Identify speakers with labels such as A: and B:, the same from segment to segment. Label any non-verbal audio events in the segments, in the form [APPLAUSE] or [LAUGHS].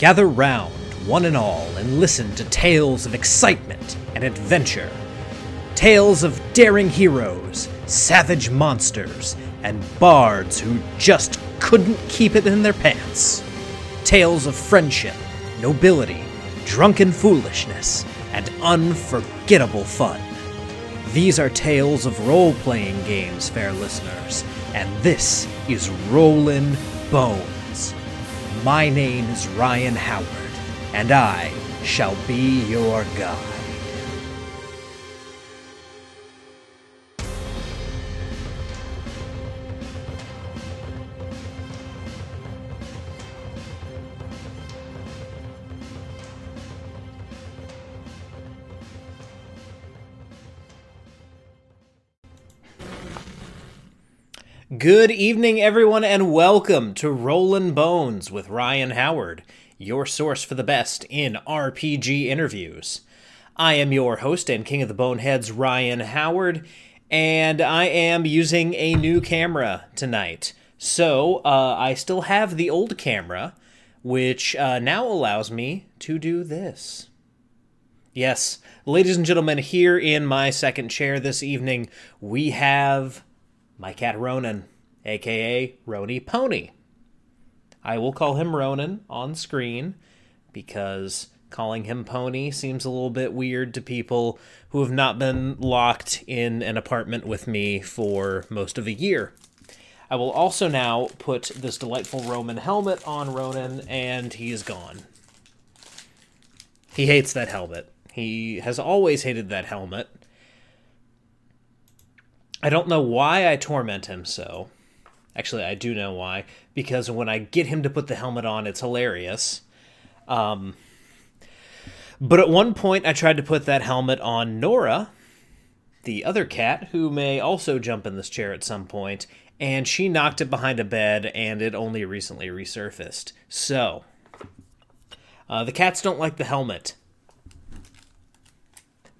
A: Gather round, one and all, and listen to tales of excitement and adventure. Tales of daring heroes, savage monsters, and bards who just couldn't keep it in their pants. Tales of friendship, nobility, drunken foolishness, and unforgettable fun. These are tales of role playing games, fair listeners, and this is Rollin' Bones. My name is Ryan Howard, and I shall be your guide. Good evening, everyone, and welcome to Rollin' Bones with Ryan Howard, your source for the best in RPG interviews. I am your host and king of the boneheads, Ryan Howard, and I am using a new camera tonight. So, uh, I still have the old camera, which uh, now allows me to do this. Yes, ladies and gentlemen, here in my second chair this evening, we have my cat Ronan, aka Rony Pony. I will call him Ronan on screen because calling him Pony seems a little bit weird to people who have not been locked in an apartment with me for most of a year. I will also now put this delightful Roman helmet on Ronan, and he is gone. He hates that helmet. He has always hated that helmet. I don't know why I torment him so. Actually, I do know why. Because when I get him to put the helmet on, it's hilarious. Um, but at one point, I tried to put that helmet on Nora, the other cat, who may also jump in this chair at some point, and she knocked it behind a bed, and it only recently resurfaced. So, uh, the cats don't like the helmet.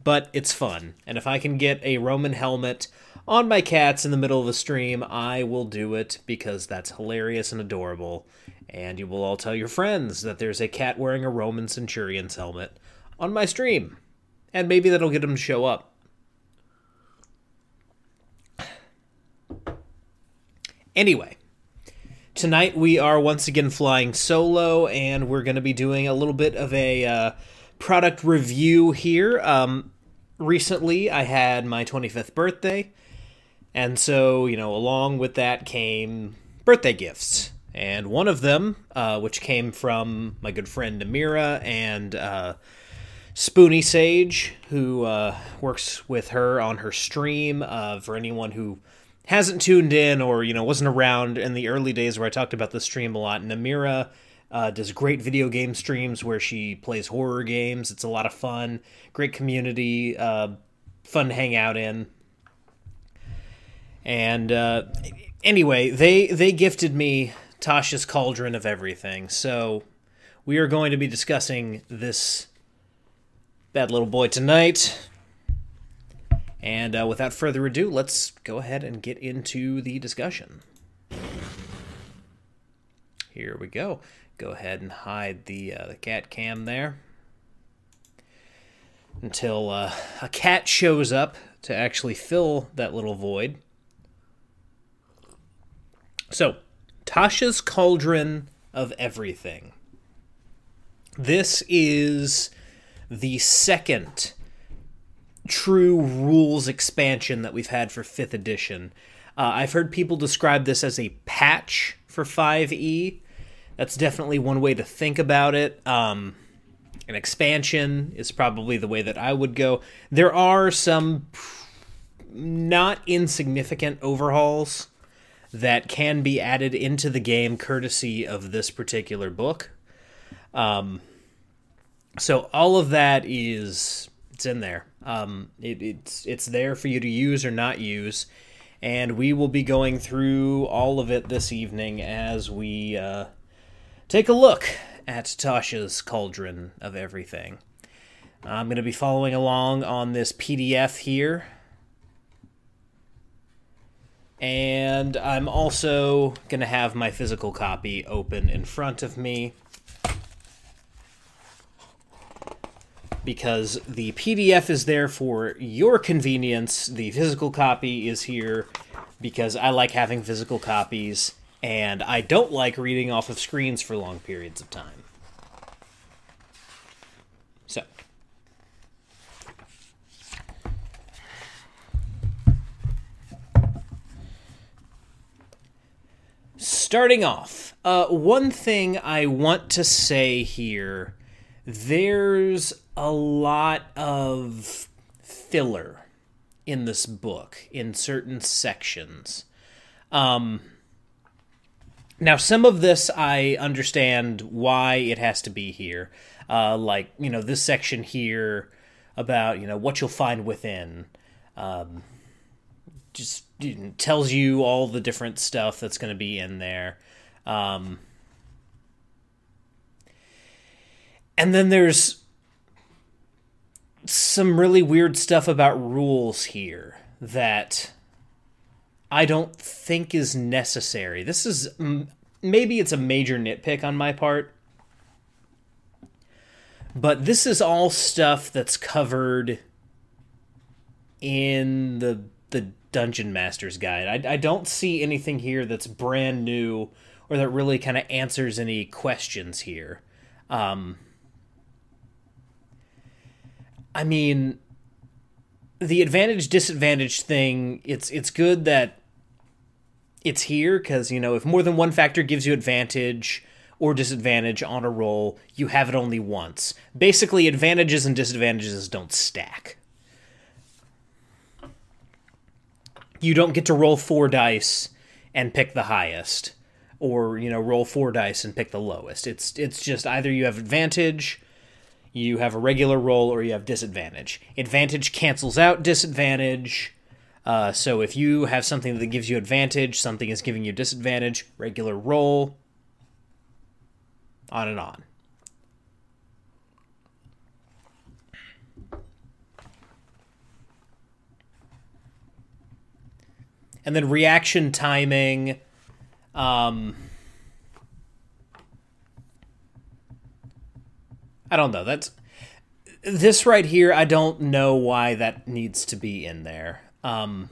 A: But it's fun. And if I can get a Roman helmet on my cats in the middle of a stream, I will do it because that's hilarious and adorable. And you will all tell your friends that there's a cat wearing a Roman Centurion's helmet on my stream. And maybe that'll get them to show up. Anyway, tonight we are once again flying solo, and we're going to be doing a little bit of a uh, product review here. Um, recently, I had my 25th birthday, and so, you know, along with that came birthday gifts. And one of them, uh, which came from my good friend Amira and uh, Spoony Sage, who uh, works with her on her stream. Uh, for anyone who hasn't tuned in or you know wasn't around in the early days where I talked about the stream a lot, Namira uh, does great video game streams where she plays horror games. It's a lot of fun, great community, uh, fun to hang out in. And uh, anyway, they they gifted me Tasha's Cauldron of Everything. So we are going to be discussing this bad little boy tonight. And uh, without further ado, let's go ahead and get into the discussion. Here we go. Go ahead and hide the uh, the cat cam there until uh, a cat shows up to actually fill that little void. So, Tasha's Cauldron of Everything. This is the second true rules expansion that we've had for 5th edition. Uh, I've heard people describe this as a patch for 5e. That's definitely one way to think about it. Um, an expansion is probably the way that I would go. There are some not insignificant overhauls that can be added into the game courtesy of this particular book. Um, so all of that is it's in there. Um, it, it's it's there for you to use or not use, and we will be going through all of it this evening as we uh, take a look at Tasha's cauldron of everything. I'm going to be following along on this PDF here. And I'm also going to have my physical copy open in front of me because the PDF is there for your convenience. The physical copy is here because I like having physical copies and I don't like reading off of screens for long periods of time. Starting off, uh, one thing I want to say here there's a lot of filler in this book in certain sections. Um, now, some of this I understand why it has to be here. Uh, like, you know, this section here about, you know, what you'll find within. Um, just tells you all the different stuff that's going to be in there. Um, and then there's some really weird stuff about rules here that I don't think is necessary. This is maybe it's a major nitpick on my part. But this is all stuff that's covered in the the Dungeon Master's Guide. I, I don't see anything here that's brand new or that really kind of answers any questions here. Um, I mean, the advantage disadvantage thing. It's it's good that it's here because you know if more than one factor gives you advantage or disadvantage on a roll, you have it only once. Basically, advantages and disadvantages don't stack. You don't get to roll four dice and pick the highest, or you know roll four dice and pick the lowest. It's it's just either you have advantage, you have a regular roll, or you have disadvantage. Advantage cancels out disadvantage uh, so if you have something that gives you advantage, something is giving you disadvantage, regular roll, on and on. And then reaction timing. Um, I don't know. That's this right here. I don't know why that needs to be in there um,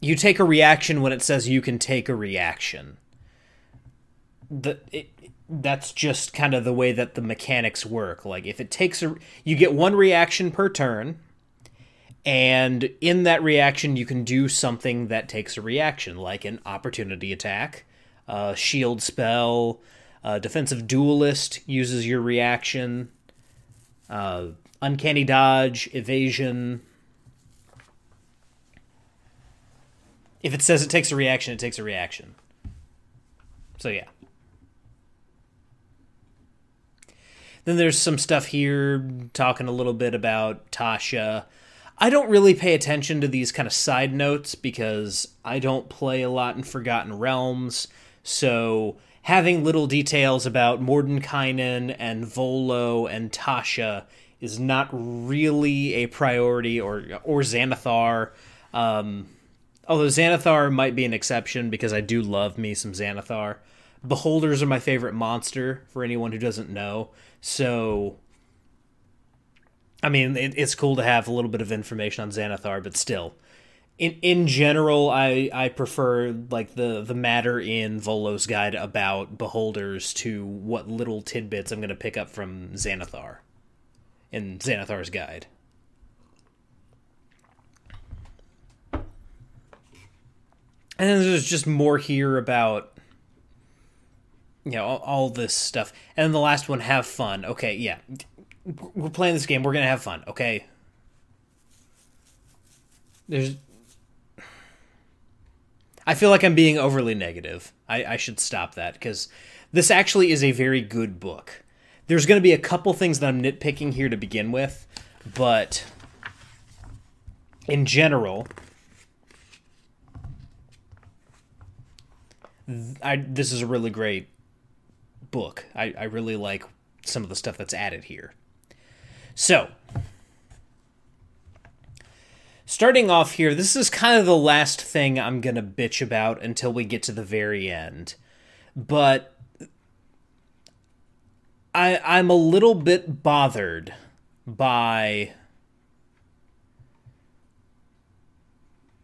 A: you take a reaction when it says you can take a reaction. The it, that's just kind of the way that the mechanics work. Like if it takes a you get one reaction per turn and in that reaction you can do something that takes a reaction like an opportunity attack, a shield spell, defensive duelist uses your reaction, uh, uncanny dodge, evasion, If it says it takes a reaction, it takes a reaction. So yeah. Then there's some stuff here talking a little bit about Tasha. I don't really pay attention to these kind of side notes because I don't play a lot in Forgotten Realms. So having little details about Mordenkainen and Volo and Tasha is not really a priority, or or Xanathar. Um, Although Xanathar might be an exception because I do love me some Xanathar. Beholders are my favorite monster for anyone who doesn't know. So, I mean, it, it's cool to have a little bit of information on Xanathar, but still, in in general, I I prefer like the the matter in Volo's guide about beholders to what little tidbits I'm going to pick up from Xanathar in Xanathar's guide. and then there's just more here about you know all, all, this stuff. And the last one have fun. Okay yeah we're playing this game we're gonna have fun okay there's i feel like i'm being overly negative i, I should stop that because this actually is a very good book there's going to be a couple things that i'm nitpicking here to begin with but in general I this is a really great book. I, I really like some of the stuff that's added here. So, starting off here, this is kind of the last thing I'm going to bitch about until we get to the very end. But I I'm a little bit bothered by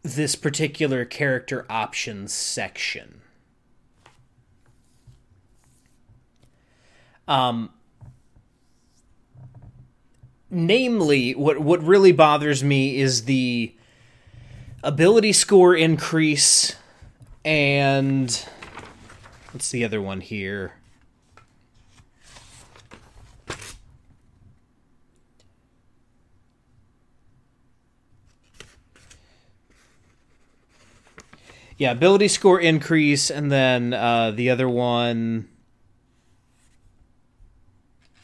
A: this particular character options section. Um, namely, what what really bothers me is the ability score increase and what's the other one here? Yeah, ability score increase, and then uh, the other one,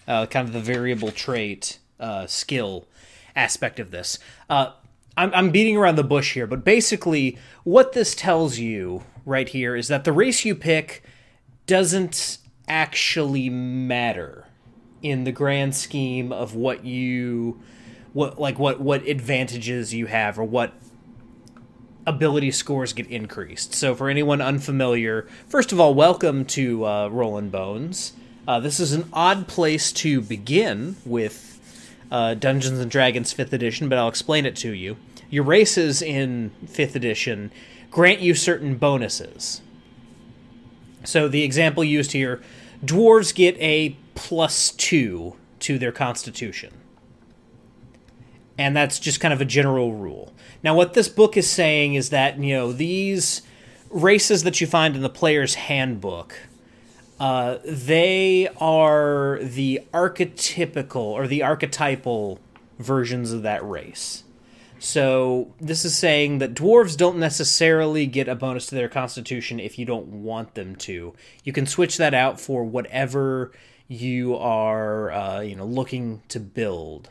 A: uh, kind of the variable trait uh, skill aspect of this. Uh, I'm, I'm beating around the bush here, but basically, what this tells you right here is that the race you pick doesn't actually matter in the grand scheme of what you what like what what advantages you have or what ability scores get increased. So, for anyone unfamiliar, first of all, welcome to uh, Rollin' Bones. Uh, this is an odd place to begin with uh, Dungeons and Dragons 5th edition, but I'll explain it to you. Your races in 5th edition grant you certain bonuses. So, the example used here dwarves get a plus two to their constitution. And that's just kind of a general rule. Now, what this book is saying is that, you know, these races that you find in the player's handbook, uh, they are the archetypical or the archetypal versions of that race. So, this is saying that dwarves don't necessarily get a bonus to their constitution if you don't want them to. You can switch that out for whatever you are, uh, you know, looking to build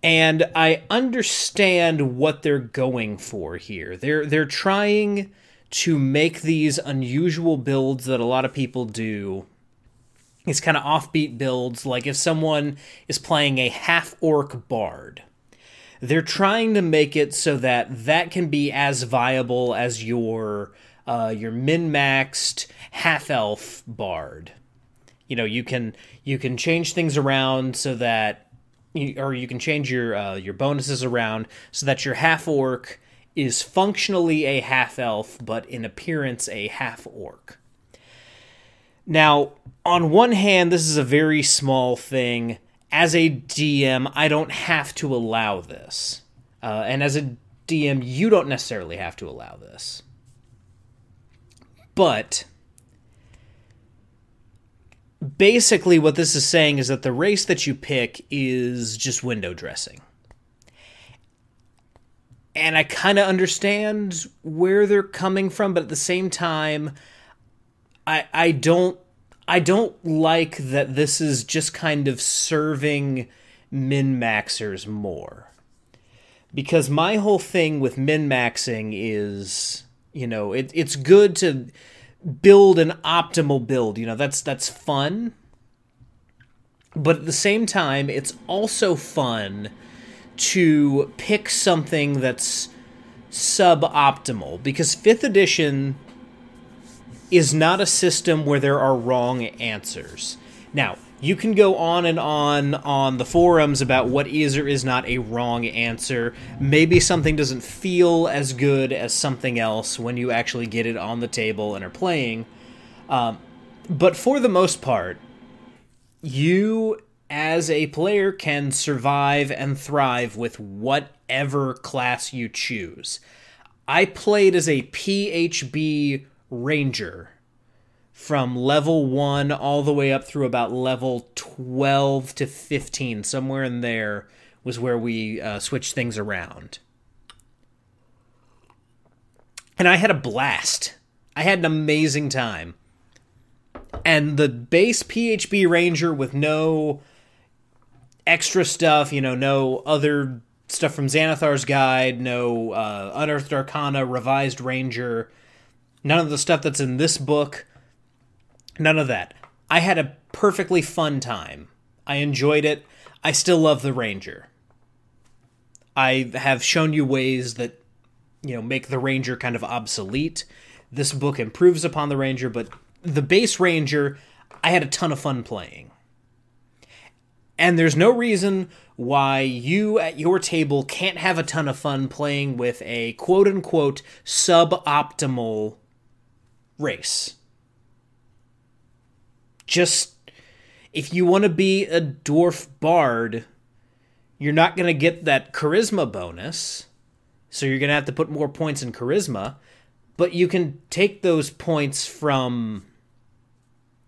A: and I understand what they're going for here. They're they're trying to make these unusual builds that a lot of people do. These kind of offbeat builds, like if someone is playing a half orc bard, they're trying to make it so that that can be as viable as your uh, your min maxed half elf bard. You know, you can you can change things around so that you, or you can change your uh, your bonuses around so that your half orc is functionally a half elf, but in appearance a half orc. Now, on one hand, this is a very small thing. As a DM, I don't have to allow this, uh, and as a DM, you don't necessarily have to allow this. But basically what this is saying is that the race that you pick is just window dressing. And I kind of understand where they're coming from, but at the same time I I don't I don't like that this is just kind of serving min maxers more. Because my whole thing with min maxing is, you know, it, it's good to build an optimal build. You know, that's that's fun. But at the same time, it's also fun to pick something that's suboptimal because 5th edition is not a system where there are wrong answers. Now, you can go on and on on the forums about what is or is not a wrong answer. Maybe something doesn't feel as good as something else when you actually get it on the table and are playing. Um, but for the most part, you as a player can survive and thrive with whatever class you choose. I played as a PHB Ranger from level 1 all the way up through about level 12 to 15 somewhere in there was where we uh, switched things around. And i had a blast. I had an amazing time. And the base phb ranger with no extra stuff you know no other stuff from xanathar's guide no uh, unearthed arcana revised ranger none of the stuff that's in this book None of that. I had a perfectly fun time. I enjoyed it. I still love the Ranger. I have shown you ways that you know make the Ranger kind of obsolete. This book improves upon the Ranger, but the base Ranger, I had a ton of fun playing. And there's no reason why you at your table can't have a ton of fun playing with a quote unquote suboptimal race. Just if you want to be a dwarf bard, you're not going to get that charisma bonus. So you're going to have to put more points in charisma, but you can take those points from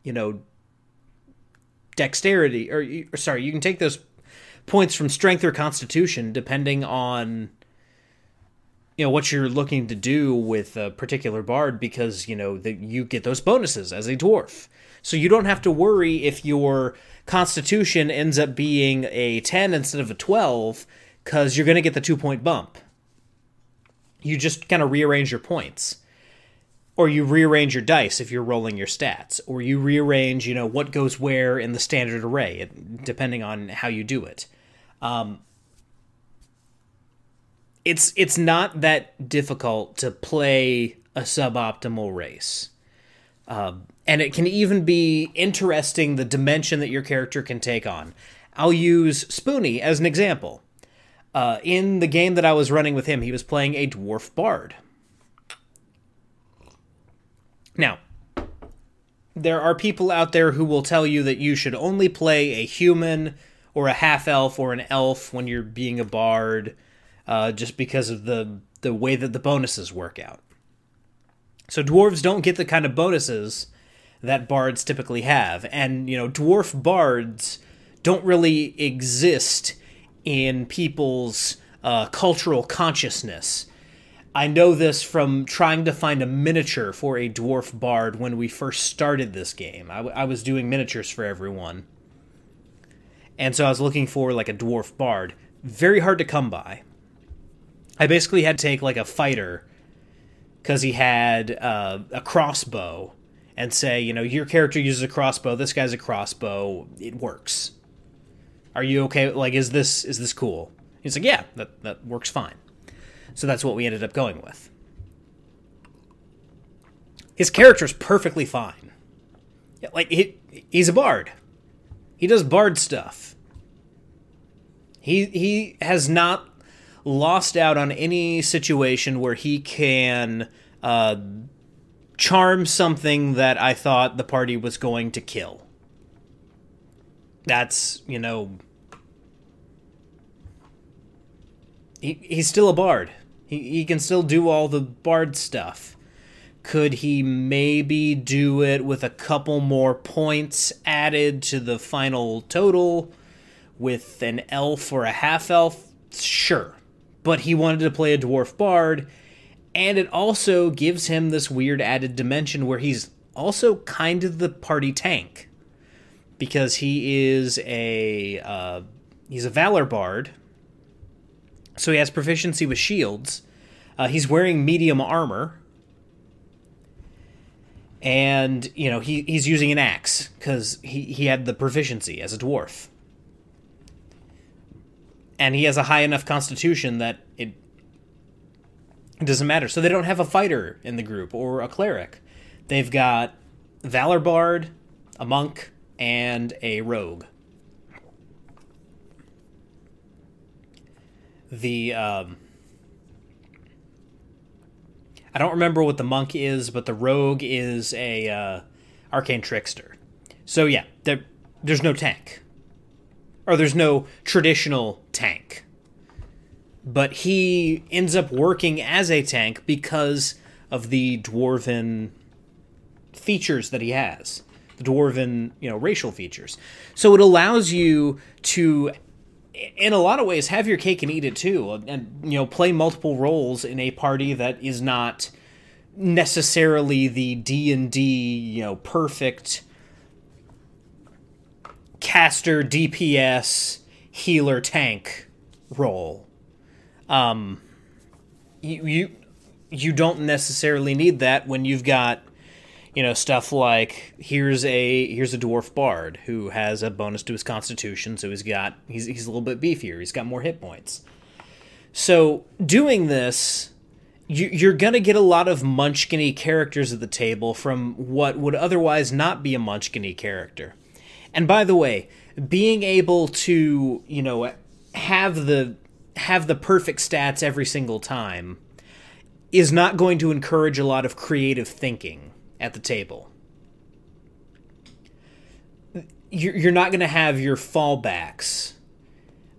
A: you know dexterity or, or sorry, you can take those points from strength or constitution depending on you know what you're looking to do with a particular bard because you know that you get those bonuses as a dwarf. So you don't have to worry if your constitution ends up being a 10 instead of a 12 because you're going to get the two point bump. You just kind of rearrange your points or you rearrange your dice if you're rolling your stats or you rearrange you know what goes where in the standard array depending on how you do it um, it's it's not that difficult to play a suboptimal race. Um, and it can even be interesting the dimension that your character can take on. I'll use Spoony as an example. Uh, in the game that I was running with him, he was playing a dwarf bard. Now, there are people out there who will tell you that you should only play a human or a half elf or an elf when you're being a bard uh, just because of the the way that the bonuses work out. So dwarves don't get the kind of bonuses that bards typically have, and you know dwarf bards don't really exist in people's uh, cultural consciousness. I know this from trying to find a miniature for a dwarf bard when we first started this game. I, w- I was doing miniatures for everyone. And so I was looking for like a dwarf bard. Very hard to come by. I basically had to take like a fighter because he had uh, a crossbow and say, you know, your character uses a crossbow. This guy's a crossbow. It works. Are you okay? Like, is this is this cool? He's like, yeah, that that works fine. So that's what we ended up going with. His character's perfectly fine. Like he he's a bard. He does bard stuff. He he has not lost out on any situation where he can uh, charm something that I thought the party was going to kill. That's, you know. He, he's still a bard. He, he can still do all the bard stuff. Could he maybe do it with a couple more points added to the final total with an elf or a half elf? Sure but he wanted to play a dwarf bard, and it also gives him this weird added dimension where he's also kind of the party tank because he is a uh, he's a valor bard, so he has proficiency with shields. Uh, he's wearing medium armor, and you know he he's using an axe because he he had the proficiency as a dwarf and he has a high enough constitution that it, it doesn't matter. So they don't have a fighter in the group or a cleric. They've got Valor Bard, a monk, and a rogue. The um, I don't remember what the monk is, but the rogue is a uh, arcane trickster. So yeah, there, there's no tank or there's no traditional tank. But he ends up working as a tank because of the dwarven features that he has. The dwarven, you know, racial features. So it allows you to in a lot of ways have your cake and eat it too and you know play multiple roles in a party that is not necessarily the D&D, you know, perfect caster, DPS, healer, tank role. Um, you you you don't necessarily need that when you've got you know stuff like here's a here's a dwarf bard who has a bonus to his constitution so he's got he's he's a little bit beefier he's got more hit points. So doing this you, you're gonna get a lot of munchkiny characters at the table from what would otherwise not be a munchkiny character. And by the way, being able to, you know, have the have the perfect stats every single time is not going to encourage a lot of creative thinking at the table. You're not going to have your fallbacks.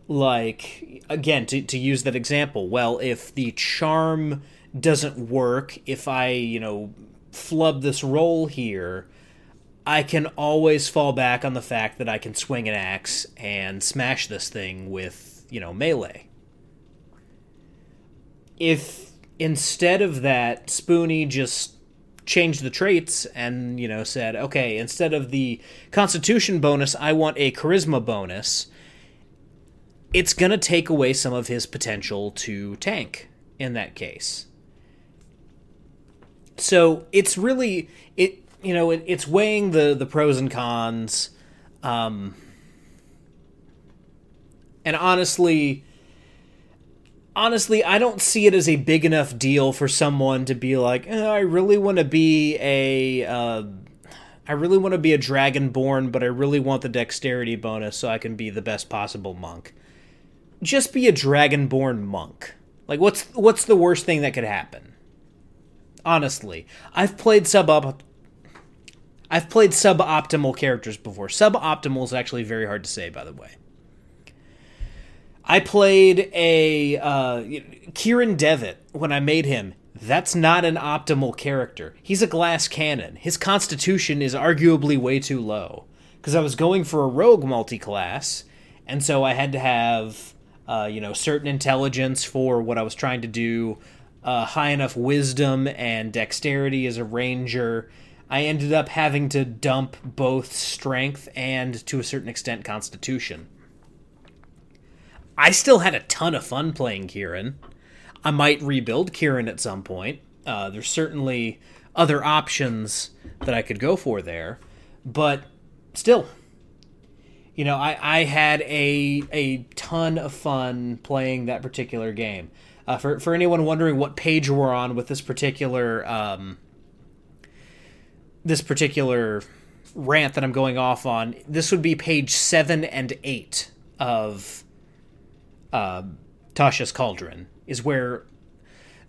A: Like, again, to, to use that example, well, if the charm doesn't work, if I, you know, flub this roll here, I can always fall back on the fact that I can swing an axe and smash this thing with, you know, melee. If instead of that, Spoony just changed the traits and, you know, said, okay, instead of the constitution bonus, I want a charisma bonus, it's going to take away some of his potential to tank in that case. So it's really it you know it, it's weighing the the pros and cons, um, and honestly, honestly, I don't see it as a big enough deal for someone to be like, eh, I really want to be a. Uh, I really want to be a dragonborn, but I really want the dexterity bonus so I can be the best possible monk. Just be a dragonborn monk. Like what's what's the worst thing that could happen? honestly. I've played sub I've played suboptimal characters before. Suboptimal is actually very hard to say, by the way. I played a uh, Kieran Devitt when I made him. That's not an optimal character. He's a glass cannon. His constitution is arguably way too low. Because I was going for a rogue multi-class, and so I had to have, uh, you know, certain intelligence for what I was trying to do uh, high enough wisdom and dexterity as a ranger, I ended up having to dump both strength and, to a certain extent, constitution. I still had a ton of fun playing Kieran. I might rebuild Kieran at some point. Uh, there's certainly other options that I could go for there, but still, you know, I, I had a a ton of fun playing that particular game. Uh, for for anyone wondering what page we're on with this particular um, this particular rant that I'm going off on, this would be page seven and eight of uh, Tasha's Cauldron is where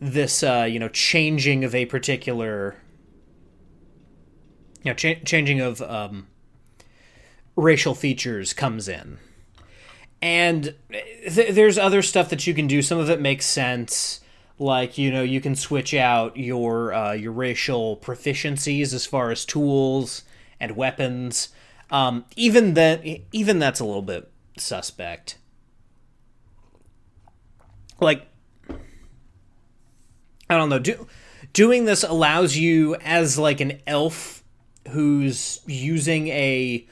A: this uh, you know changing of a particular you know cha- changing of um, racial features comes in and th- there's other stuff that you can do. Some of it makes sense. Like you know, you can switch out your uh, your racial proficiencies as far as tools and weapons. Um, even that, even that's a little bit suspect. Like, I don't know. Do, doing this allows you as like an elf who's using a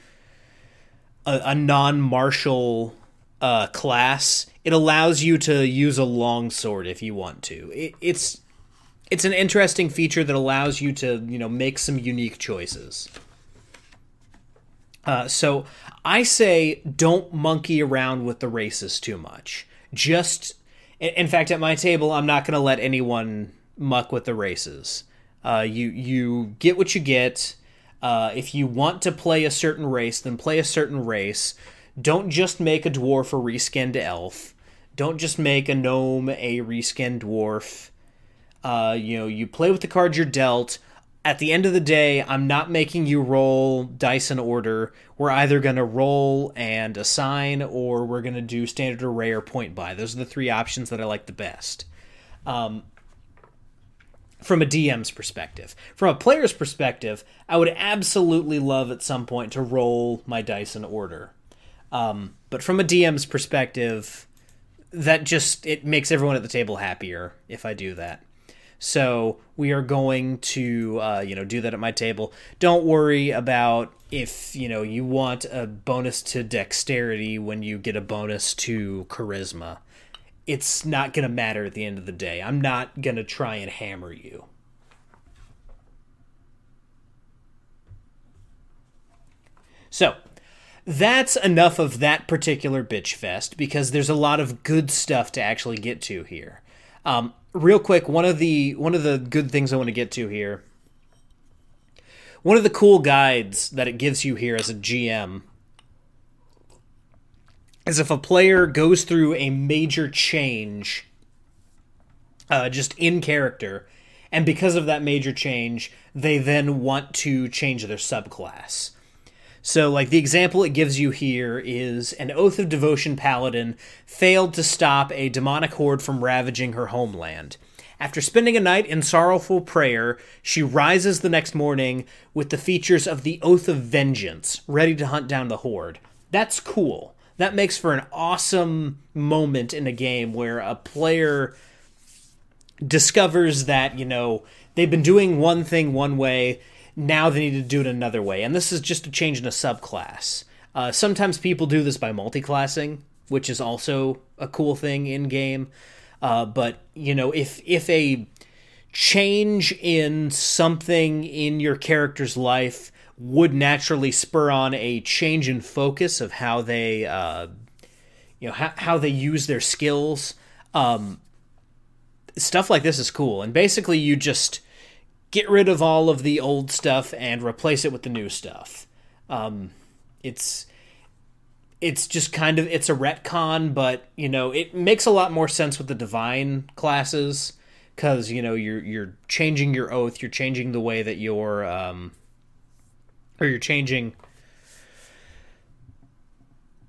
A: a, a non-martial uh, class, it allows you to use a long sword if you want to. It, it's it's an interesting feature that allows you to you know make some unique choices. Uh, so I say don't monkey around with the races too much. Just in fact, at my table, I'm not going to let anyone muck with the races. Uh, you you get what you get. Uh, if you want to play a certain race, then play a certain race. Don't just make a dwarf a reskinned elf. Don't just make a gnome a reskinned dwarf. Uh, you know, you play with the cards you're dealt. At the end of the day, I'm not making you roll dice in order. We're either going to roll and assign, or we're going to do standard array or point buy. Those are the three options that I like the best. Um, from a DM's perspective. From a player's perspective, I would absolutely love at some point to roll my dice in order. Um, but from a DM's perspective, that just it makes everyone at the table happier if I do that. So we are going to uh, you know do that at my table. Don't worry about if you know you want a bonus to dexterity when you get a bonus to charisma. It's not going to matter at the end of the day. I'm not going to try and hammer you. So, that's enough of that particular bitch fest because there's a lot of good stuff to actually get to here. Um, real quick, one of the one of the good things I want to get to here. One of the cool guides that it gives you here as a GM is if a player goes through a major change uh, just in character, and because of that major change, they then want to change their subclass. So, like, the example it gives you here is an Oath of Devotion paladin failed to stop a demonic horde from ravaging her homeland. After spending a night in sorrowful prayer, she rises the next morning with the features of the Oath of Vengeance, ready to hunt down the horde. That's cool. That makes for an awesome moment in a game where a player discovers that, you know, they've been doing one thing one way, now they need to do it another way. And this is just a change in a subclass. Uh, sometimes people do this by multi-classing, which is also a cool thing in game. Uh, but you know, if if a change in something in your character's life would naturally spur on a change in focus of how they, uh, you know, how, how they use their skills. Um, stuff like this is cool, and basically you just get rid of all of the old stuff and replace it with the new stuff. Um, it's it's just kind of it's a retcon, but you know it makes a lot more sense with the divine classes because you know you're you're changing your oath, you're changing the way that you're um, or you're changing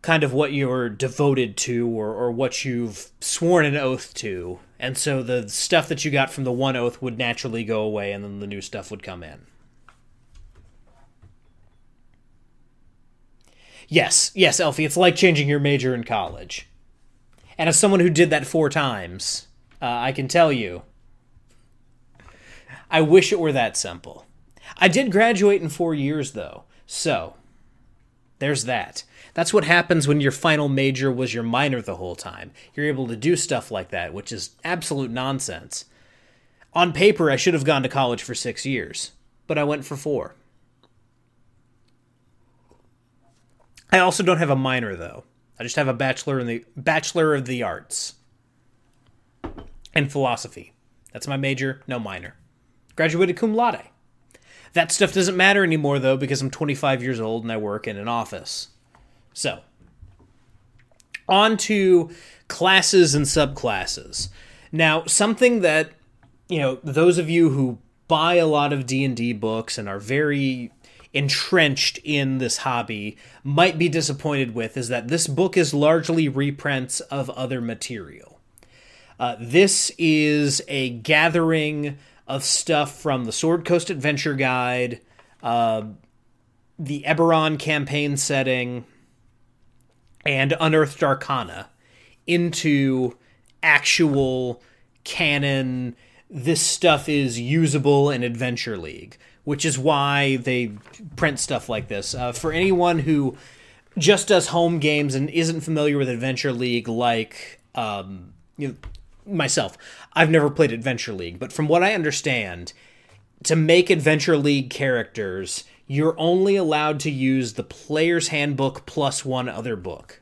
A: kind of what you're devoted to or, or what you've sworn an oath to. And so the stuff that you got from the one oath would naturally go away and then the new stuff would come in. Yes, yes, Elfie, it's like changing your major in college. And as someone who did that four times, uh, I can tell you, I wish it were that simple. I did graduate in four years, though, so there's that. That's what happens when your final major was your minor the whole time. You're able to do stuff like that, which is absolute nonsense. On paper, I should have gone to college for six years, but I went for four. I also don't have a minor though. I just have a bachelor in the bachelor of the arts and philosophy. That's my major, no minor. Graduated cum laude. That stuff doesn't matter anymore though because I'm 25 years old and I work in an office. So, on to classes and subclasses. Now, something that you know, those of you who buy a lot of D&D books and are very entrenched in this hobby might be disappointed with is that this book is largely reprints of other material. Uh, this is a gathering of stuff from the Sword Coast Adventure Guide, uh, the Eberron campaign setting, and Unearthed Arcana into actual canon. This stuff is usable in Adventure League which is why they print stuff like this. Uh, for anyone who just does home games and isn't familiar with Adventure League, like um, you know, myself, I've never played Adventure League, but from what I understand, to make Adventure League characters, you're only allowed to use the player's handbook plus one other book.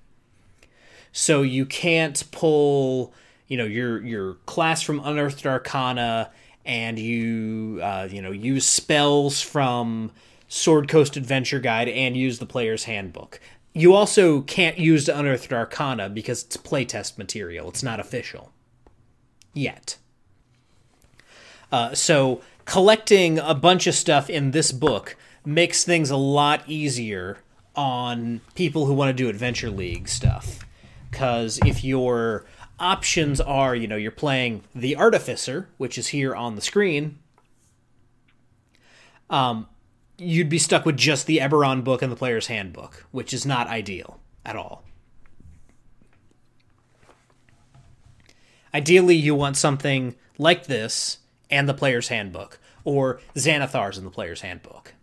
A: So you can't pull, you know, your your class from Unearthed Arcana and you uh, you know use spells from Sword Coast Adventure Guide and use the player's handbook. You also can't use the Unearthed Arcana because it's playtest material. It's not official yet. Uh, so collecting a bunch of stuff in this book makes things a lot easier on people who want to do Adventure League stuff. Because if you're options are, you know, you're playing the Artificer, which is here on the screen. Um, you'd be stuck with just the Eberron book and the player's handbook, which is not ideal at all. Ideally, you want something like this and the player's handbook, or Xanathar's in the player's handbook.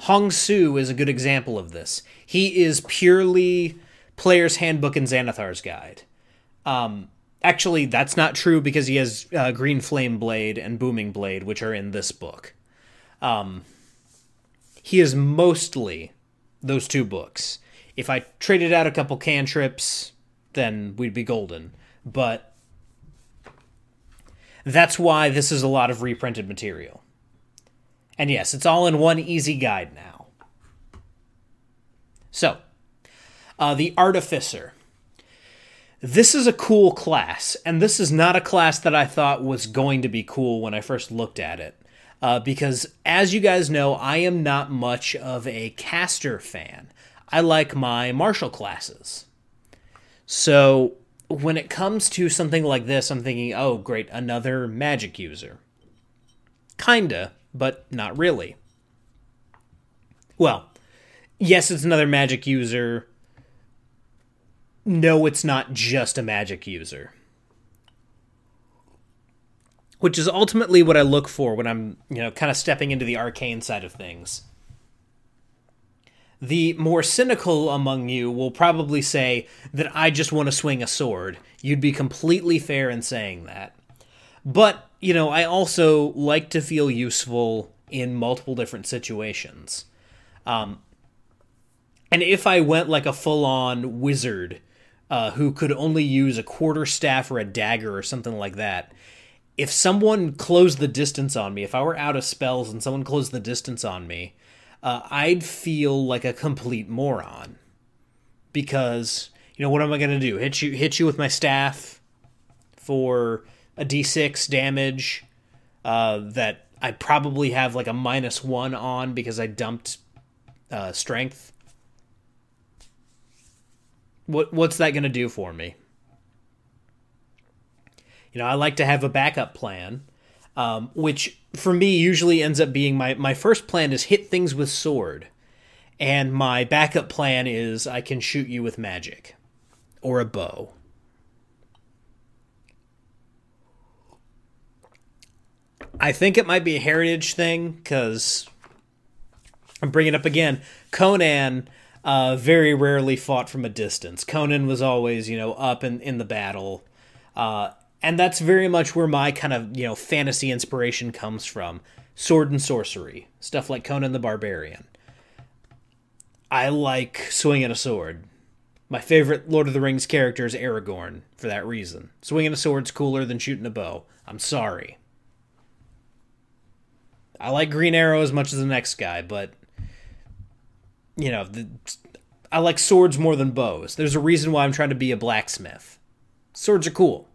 A: Hong Su is a good example of this. He is purely player's handbook and Xanathar's guide. Um, actually, that's not true because he has uh, Green Flame Blade and Booming Blade, which are in this book. Um, he is mostly those two books. If I traded out a couple cantrips, then we'd be golden. But that's why this is a lot of reprinted material. And yes, it's all in one easy guide now. So, Uh, the Artificer. This is a cool class, and this is not a class that I thought was going to be cool when I first looked at it. Uh, because, as you guys know, I am not much of a caster fan. I like my martial classes. So, when it comes to something like this, I'm thinking, oh, great, another magic user. Kinda, but not really. Well, yes, it's another magic user. No, it's not just a magic user. Which is ultimately what I look for when I'm, you know, kind of stepping into the arcane side of things. The more cynical among you will probably say that I just want to swing a sword. You'd be completely fair in saying that. But, you know, I also like to feel useful in multiple different situations. Um, and if I went like a full on wizard uh, who could only use a quarter staff or a dagger or something like that, if someone closed the distance on me, if I were out of spells and someone closed the distance on me, uh, I'd feel like a complete moron. Because, you know, what am I going to do? Hit you, hit you with my staff for a d6 damage uh, that I probably have like a minus one on because I dumped uh, strength. What what's that going to do for me? You know, I like to have a backup plan, um, which for me usually ends up being my my first plan is hit things with sword, and my backup plan is I can shoot you with magic, or a bow. I think it might be a heritage thing because I'm bringing it up again. Conan uh, very rarely fought from a distance. Conan was always, you know, up in, in the battle. Uh, and that's very much where my kind of, you know, fantasy inspiration comes from. Sword and sorcery. Stuff like Conan the Barbarian. I like swinging a sword. My favorite Lord of the Rings character is Aragorn for that reason. Swinging a sword's cooler than shooting a bow. I'm sorry. I like Green Arrow as much as the next guy, but you know, the, I like swords more than bows. There's a reason why I'm trying to be a blacksmith. Swords are cool.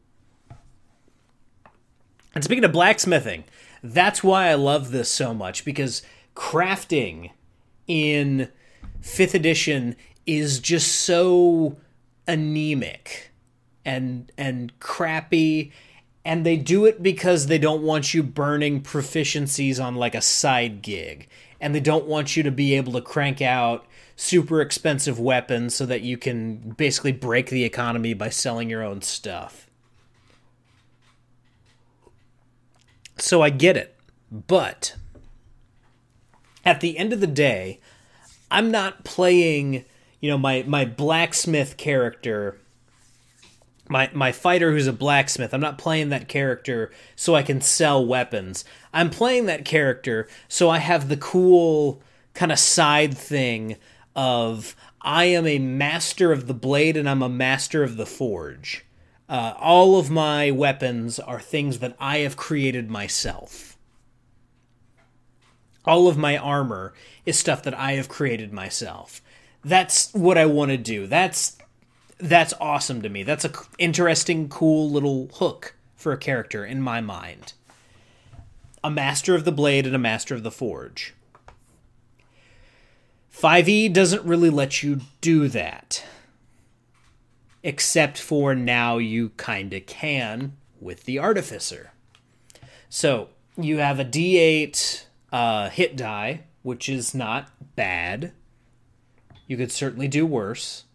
A: And speaking of blacksmithing, that's why I love this so much because crafting in 5th edition is just so anemic and and crappy and they do it because they don't want you burning proficiencies on like a side gig and they don't want you to be able to crank out super expensive weapons so that you can basically break the economy by selling your own stuff. So I get it. But at the end of the day, I'm not playing, you know, my my blacksmith character my my fighter who's a blacksmith. I'm not playing that character so I can sell weapons. I'm playing that character so I have the cool kind of side thing of I am a master of the blade and I'm a master of the forge. Uh, all of my weapons are things that I have created myself. All of my armor is stuff that I have created myself. That's what I want to do. That's that's awesome to me. That's a interesting, cool little hook for a character in my mind. A master of the blade and a master of the forge. 5e doesn't really let you do that. Except for now you kinda can with the artificer. So you have a d8 uh, hit die, which is not bad. You could certainly do worse.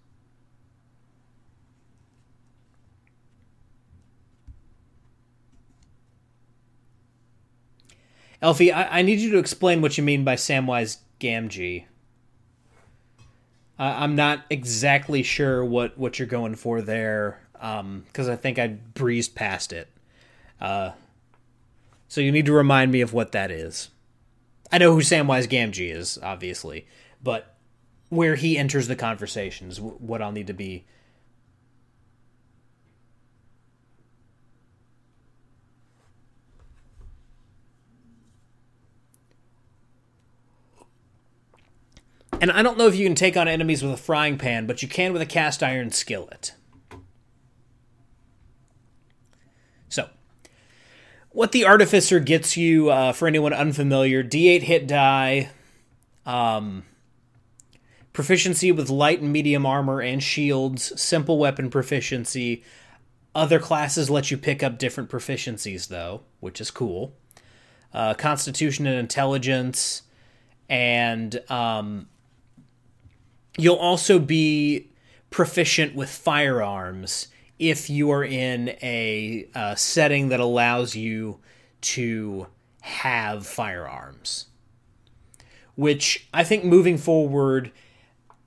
A: Elfie, I, I need you to explain what you mean by Samwise Gamgee. Uh, I'm not exactly sure what, what you're going for there, because um, I think I breezed past it. Uh, so you need to remind me of what that is. I know who Samwise Gamgee is, obviously, but where he enters the conversations, what I'll need to be And I don't know if you can take on enemies with a frying pan, but you can with a cast iron skillet. So, what the Artificer gets you, uh, for anyone unfamiliar, D8 hit die, um, proficiency with light and medium armor and shields, simple weapon proficiency. Other classes let you pick up different proficiencies, though, which is cool. Uh, constitution and intelligence, and um, you'll also be proficient with firearms if you are in a uh, setting that allows you to have firearms. Which I think moving forward,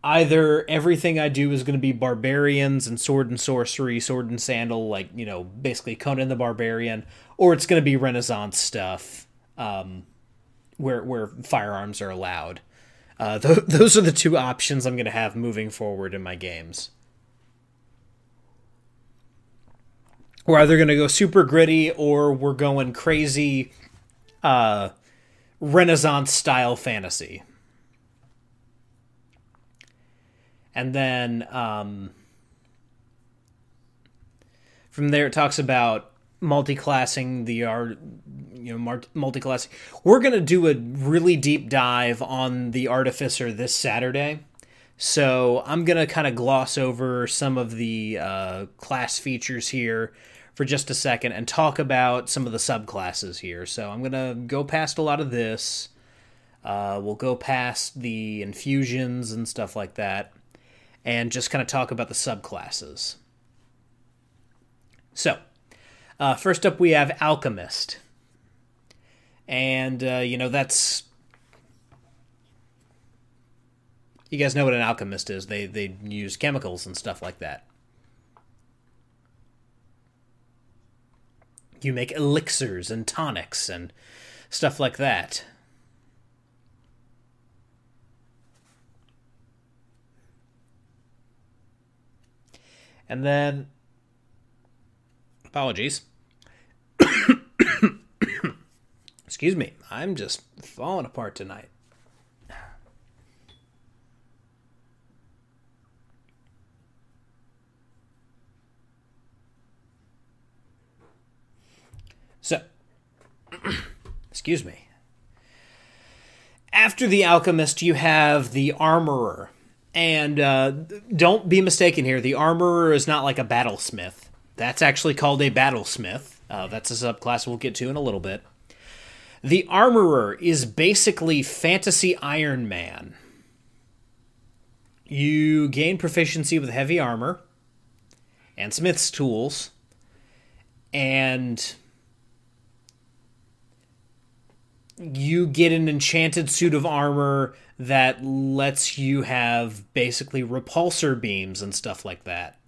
A: either everything I do is going to be barbarians and sword and sorcery, sword and sandal, like, you know, basically Conan the Barbarian, or it's going to be Renaissance stuff um, where, where firearms are allowed. Uh, th- [LAUGHS] those are the two options I'm going to have moving forward in my games. We're either going to go super gritty or we're going crazy uh, Renaissance style fantasy. And then um, from there, it talks about multi-classing the art you know multi-classing we're going to do a really deep dive on the artificer this saturday. So i'm going to kind of gloss over some of the uh, class features here for just a second and talk about some of the subclasses here. So i'm going to go past a lot of this. Uh, we'll go past the infusions and stuff like that and just kind of talk about the subclasses. So uh, first up, we have Alchemist. And, uh, you know, that's. You guys know what an alchemist is. They, they use chemicals and stuff like that. You make elixirs and tonics and stuff like that. And then, apologies. Excuse me, I'm just falling apart tonight. So, [CLEARS THROAT] excuse me. After the alchemist, you have the armorer. And uh, don't be mistaken here, the armorer is not like a battlesmith. That's actually called a battlesmith. Uh, that's a subclass we'll get to in a little bit. The Armorer is basically Fantasy Iron Man. You gain proficiency with heavy armor and smith's tools, and you get an enchanted suit of armor that lets you have basically repulsor beams and stuff like that.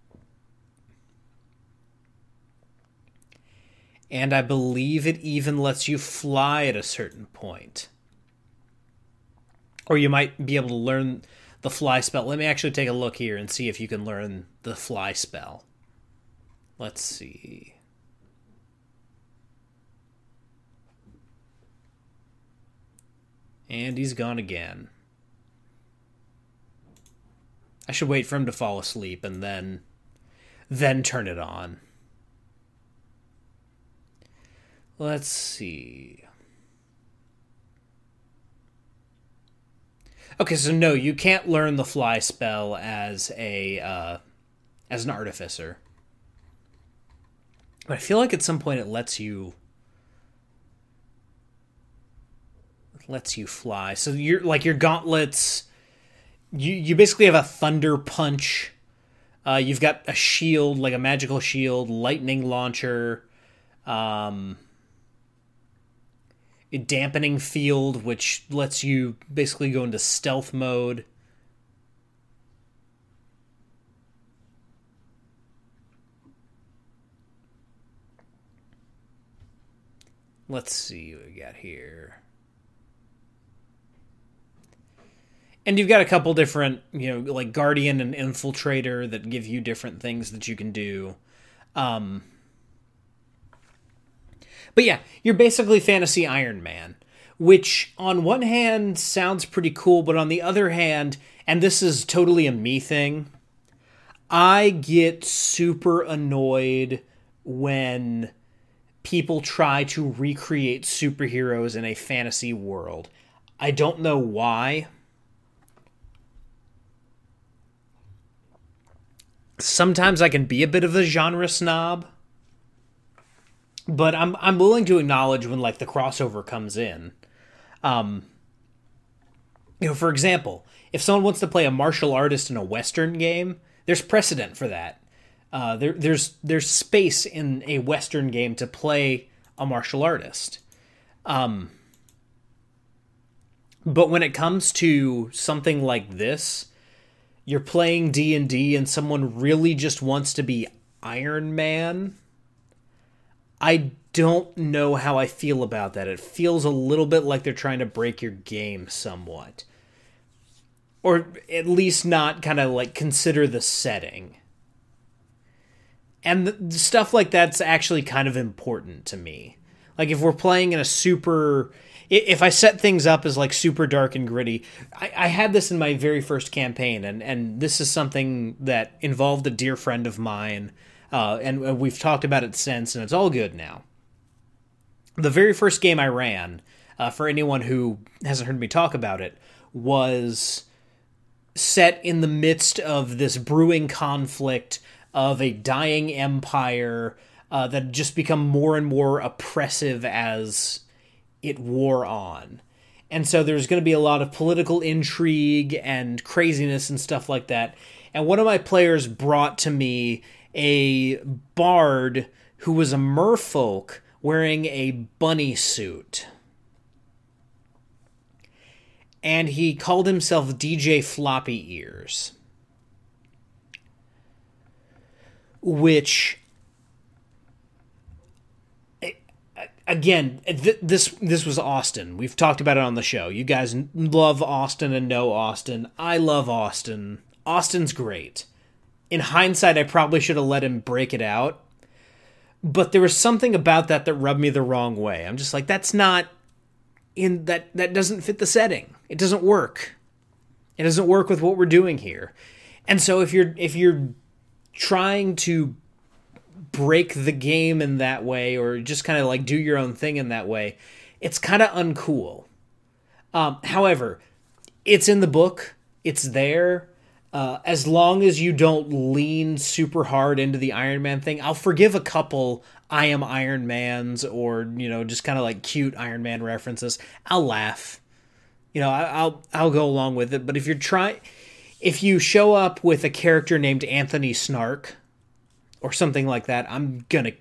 A: And I believe it even lets you fly at a certain point. Or you might be able to learn the fly spell. Let me actually take a look here and see if you can learn the fly spell. Let's see. And he's gone again. I should wait for him to fall asleep and then then turn it on. Let's see. Okay, so no, you can't learn the fly spell as a uh, as an artificer. But I feel like at some point it lets you lets you fly. So you're like your gauntlets. You you basically have a thunder punch. Uh, you've got a shield, like a magical shield, lightning launcher. Um, dampening field, which lets you basically go into stealth mode. Let's see what we got here. And you've got a couple different, you know, like Guardian and Infiltrator that give you different things that you can do. Um, but yeah, you're basically fantasy Iron Man, which on one hand sounds pretty cool, but on the other hand, and this is totally a me thing, I get super annoyed when people try to recreate superheroes in a fantasy world. I don't know why. Sometimes I can be a bit of a genre snob, but I'm I'm willing to acknowledge when like the crossover comes in. Um you know, for example, if someone wants to play a martial artist in a western game, there's precedent for that. Uh, there, there's there's space in a Western game to play a martial artist. Um, but when it comes to something like this, you're playing D and D, and someone really just wants to be Iron Man. I don't know how I feel about that. It feels a little bit like they're trying to break your game somewhat. Or at least not kind of like consider the setting and the, stuff like that's actually kind of important to me. Like if we're playing in a super, if I set things up as like super dark and gritty, I, I had this in my very first campaign, and and this is something that involved a dear friend of mine, uh, and we've talked about it since, and it's all good now. The very first game I ran, uh, for anyone who hasn't heard me talk about it, was set in the midst of this brewing conflict of a dying empire uh, that just become more and more oppressive as it wore on. And so there's going to be a lot of political intrigue and craziness and stuff like that. And one of my players brought to me a bard who was a merfolk wearing a bunny suit. And he called himself DJ Floppy Ears. which again th- this this was Austin. We've talked about it on the show. You guys love Austin and know Austin. I love Austin. Austin's great. In hindsight, I probably should have let him break it out. But there was something about that that rubbed me the wrong way. I'm just like that's not in that that doesn't fit the setting. It doesn't work. It doesn't work with what we're doing here. And so if you're if you're trying to break the game in that way or just kind of like do your own thing in that way, it's kind of uncool. Um, however, it's in the book, it's there. Uh, as long as you don't lean super hard into the Iron Man thing, I'll forgive a couple I am Iron Man's or you know just kind of like cute Iron Man references. I'll laugh, you know, I, will I'll go along with it. But if you're trying, if you show up with a character named Anthony Snark or something like that, I'm gonna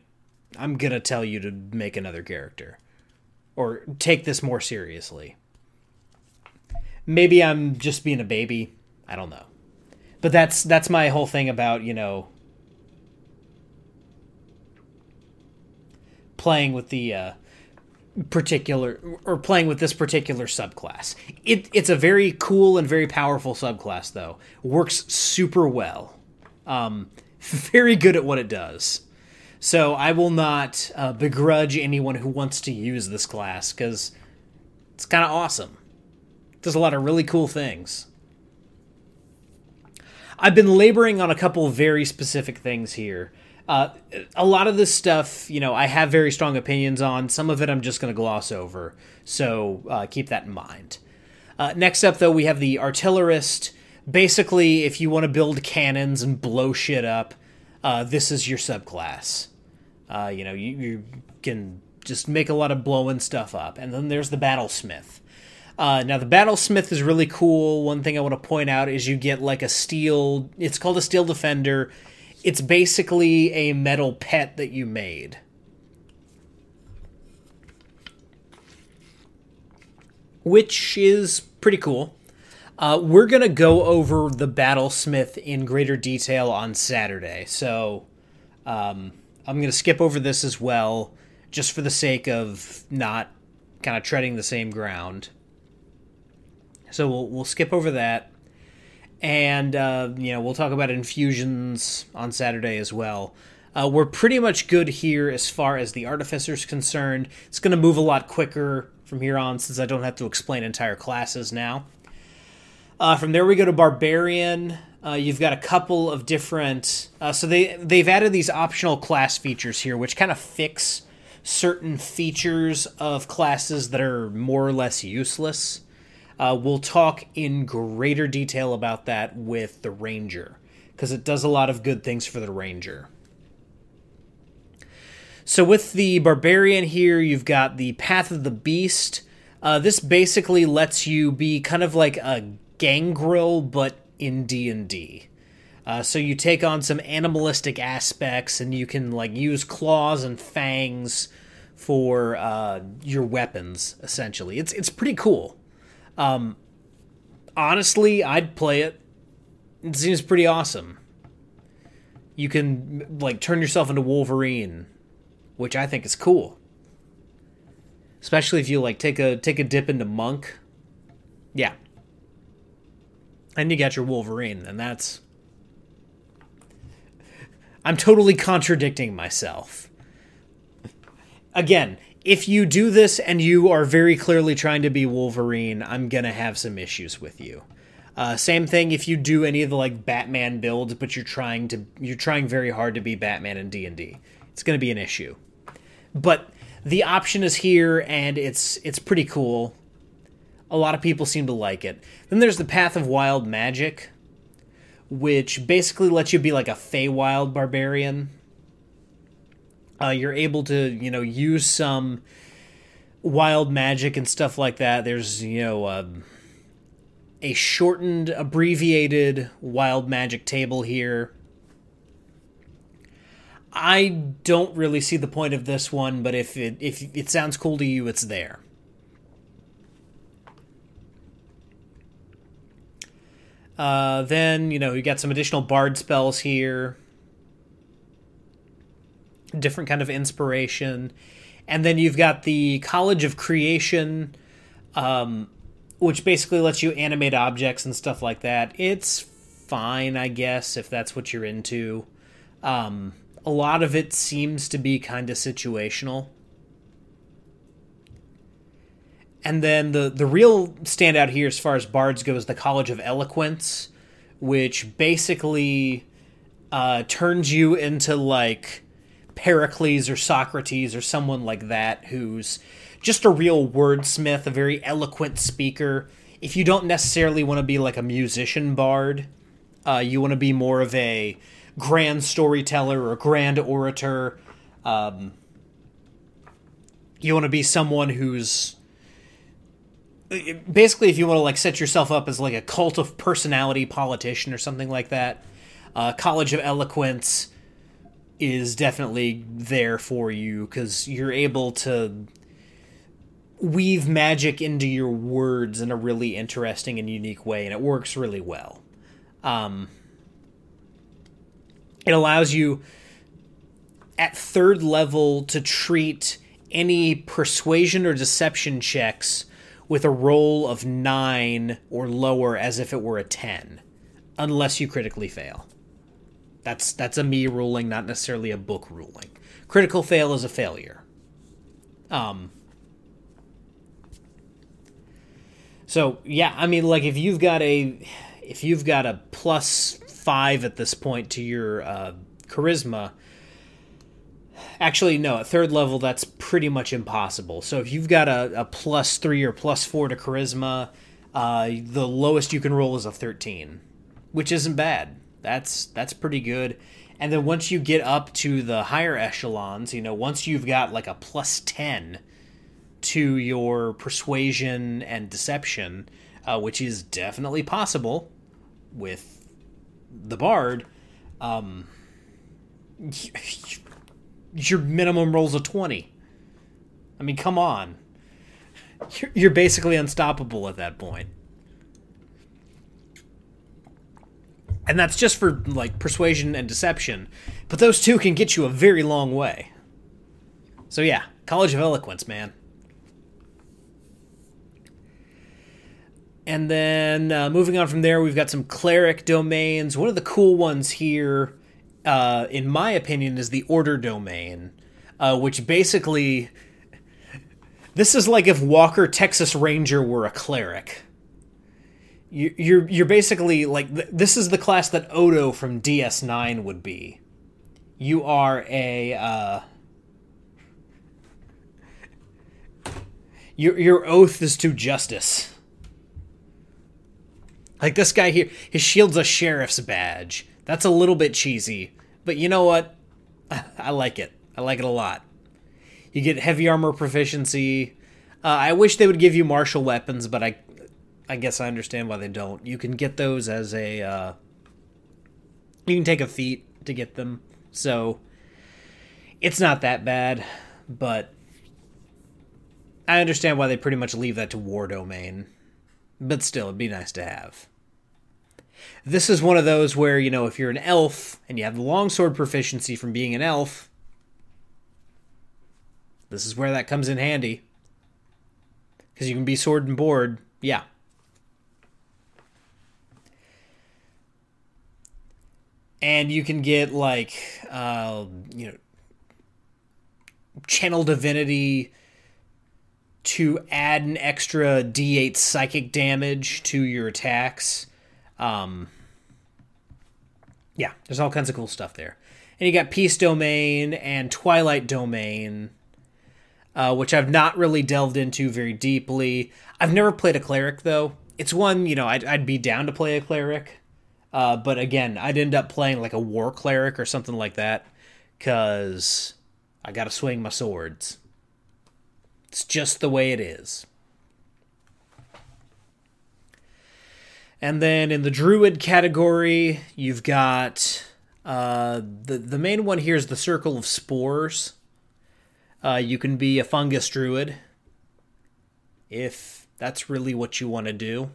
A: I'm gonna tell you to make another character or take this more seriously. Maybe I'm just being a baby. I don't know. But that's that's my whole thing about, you know, playing with the uh, particular or playing with this particular subclass. It, it's a very cool and very powerful subclass, though. Works super well. Um, [LAUGHS] very good at what it does. So I will not uh, begrudge anyone who wants to use this class because it's kind of awesome. It does a lot of really cool things. I've been laboring on a couple very specific things here. Uh, a lot of this stuff, you know, I have very strong opinions on. Some of it I'm just going to gloss over. So uh, keep that in mind. Uh, next up, though, we have the artillerist. Basically, if you want to build cannons and blow shit up, uh, this is your subclass. Uh, you know, you, you, can just make a lot of blowing stuff up. And then there's the battlesmith. Uh, now the battlesmith is really cool. One thing I want to point out is you get like a steel. It's called a steel defender it's basically a metal pet that you made. Which is pretty cool. Uh, we're going to go over the Battlesmith in greater detail on Saturday. So um, I'm going to skip over this as well, just for the sake of not kind of treading the same ground. So we'll, we'll skip over that and uh, you know we'll talk about infusions on Saturday as well. Uh, we're pretty much good here as far as the artificer's concerned. It's going to move a lot quicker from here on since I don't have to explain entire classes now. Uh, from there we go to Barbarian. Uh, you've got a couple of different. Uh, so they they've added these optional class features here, which kind of fix certain features of classes that are more or less useless. Uh, we'll talk in greater detail about that with the Ranger, because it does a lot of good things for the Ranger. So with the Barbarian here, you've got the Path of the Beast. Uh, this basically lets you be kind of like a gangrel, but in D and D. Uh, so you take on some animalistic aspects, and you can like use claws and fangs for uh, your weapons. Essentially, it's it's pretty cool. Um, honestly, I'd play it. It seems pretty awesome. You can like turn yourself into Wolverine, which I think is cool. Especially if you like take a take a dip into monk. Yeah, and you got your Wolverine, and that's. I'm totally contradicting myself. Again, if you do this and you are very clearly trying to be Wolverine, I'm gonna have some issues with you. Uh, same thing if you do any of the like Batman builds, but you're trying to you're trying very hard to be Batman in D and D. It's gonna be an issue. But the option is here, and it's it's pretty cool. A lot of people seem to like it. Then there's the Path of Wild Magic, which basically lets you be like a Feywild barbarian. Uh, you're able to, you know, use some wild magic and stuff like that. There's, you know, um, a shortened, abbreviated wild magic table here. I don't really see the point of this one, but if it if it sounds cool to you, it's there. Uh, then, you know, you got some additional bard spells here. Different kind of inspiration. And then you've got the College of Creation, um, which basically lets you animate objects and stuff like that. It's fine, I guess, if that's what you're into. Um, a lot of it seems to be kind of situational. And then the the real standout here, as far as bards go, is the College of Eloquence, which basically uh, turns you into like Pericles or Socrates or someone like that, who's just a real wordsmith, a very eloquent speaker. If you don't necessarily want to be like a musician bard, uh, you want to be more of a grand storyteller or grand orator. Um, you want to be someone who's basically if you want to like set yourself up as like a cult of personality politician or something like that uh, college of eloquence is definitely there for you because you're able to weave magic into your words in a really interesting and unique way and it works really well um, it allows you at third level to treat any persuasion or deception checks with a roll of 9 or lower as if it were a 10 unless you critically fail. That's that's a me ruling, not necessarily a book ruling. Critical fail is a failure. Um So, yeah, I mean like if you've got a if you've got a plus 5 at this point to your uh, charisma, Actually, no, at third level, that's pretty much impossible. So if you've got a, a plus three or plus four to charisma, uh, the lowest you can roll is a 13, which isn't bad. That's that's pretty good. And then once you get up to the higher echelons, you know, once you've got like a plus 10 to your persuasion and deception, uh, which is definitely possible with the bard, um, [LAUGHS] your minimum rolls a 20. I mean, come on. You're, you're basically unstoppable at that point. And that's just for like persuasion and deception, but those two can get you a very long way. So yeah, College of Eloquence, man. And then uh, moving on from there, we've got some cleric domains. One of the cool ones here uh, in my opinion, is the order domain, uh, which basically This is like if Walker Texas Ranger were a cleric. You, you're you're basically like th- this is the class that Odo from DS9 would be. You are a uh, your your oath is to justice. Like this guy here, his shield's a sheriff's badge. That's a little bit cheesy, but you know what? [LAUGHS] I like it. I like it a lot. You get heavy armor proficiency. Uh, I wish they would give you martial weapons, but I, I guess I understand why they don't. You can get those as a. Uh, you can take a feat to get them, so it's not that bad. But I understand why they pretty much leave that to war domain. But still, it'd be nice to have. This is one of those where, you know, if you're an elf and you have the longsword proficiency from being an elf, this is where that comes in handy. Because you can be sword and board. Yeah. And you can get, like, uh, you know, channel divinity to add an extra d8 psychic damage to your attacks. Um, yeah, there's all kinds of cool stuff there. And you got Peace Domain and Twilight Domain, uh, which I've not really delved into very deeply. I've never played a cleric though. It's one you know I'd, I'd be down to play a cleric, uh, but again I'd end up playing like a war cleric or something like that, cause I got to swing my swords. It's just the way it is. And then in the druid category, you've got uh, the the main one here is the circle of spores. Uh, you can be a fungus druid if that's really what you want to do.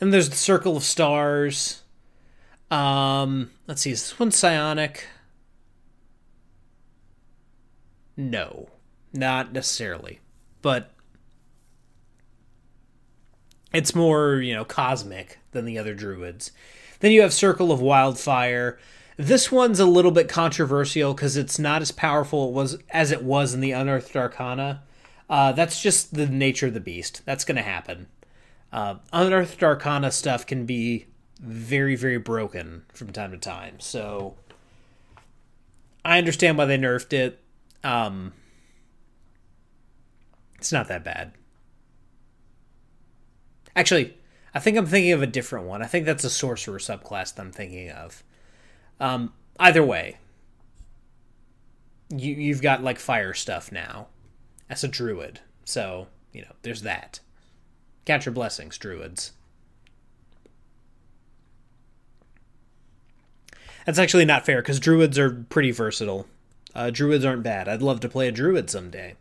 A: And there's the circle of stars. Um, let's see, is this one psionic? No, not necessarily. But it's more, you know, cosmic than the other druids. Then you have Circle of Wildfire. This one's a little bit controversial because it's not as powerful it was as it was in the Unearthed Arcana. Uh, that's just the nature of the beast. That's going to happen. Uh, Unearthed Arcana stuff can be very, very broken from time to time. So I understand why they nerfed it. Um, it's not that bad. Actually, I think I'm thinking of a different one. I think that's a sorcerer subclass that I'm thinking of. Um, either way, you you've got like fire stuff now as a druid, so you know there's that. Count your blessings, druids. That's actually not fair because druids are pretty versatile. Uh, druids aren't bad. I'd love to play a druid someday.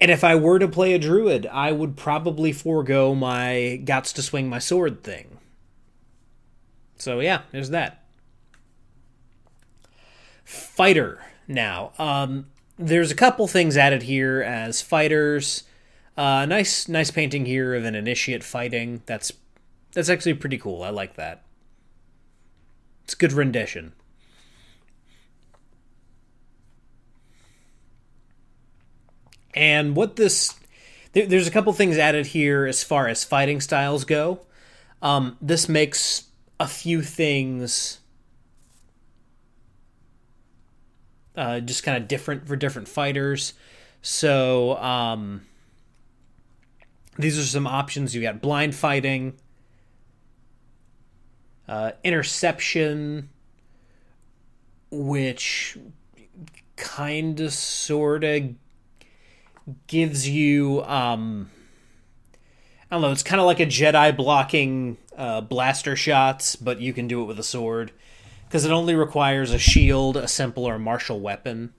A: And if I were to play a druid, I would probably forego my gots to swing my sword thing. So yeah, there's that. Fighter now. Um, there's a couple things added here as fighters. Uh, nice, nice painting here of an initiate fighting. That's that's actually pretty cool. I like that. It's good rendition. And what this there, there's a couple things added here as far as fighting styles go. Um, this makes a few things uh, just kind of different for different fighters. So um, these are some options. You got blind fighting, uh, interception, which kind of sort of gives you um I don't know, it's kind of like a Jedi blocking uh, blaster shots, but you can do it with a sword because it only requires a shield, a simple or martial weapon,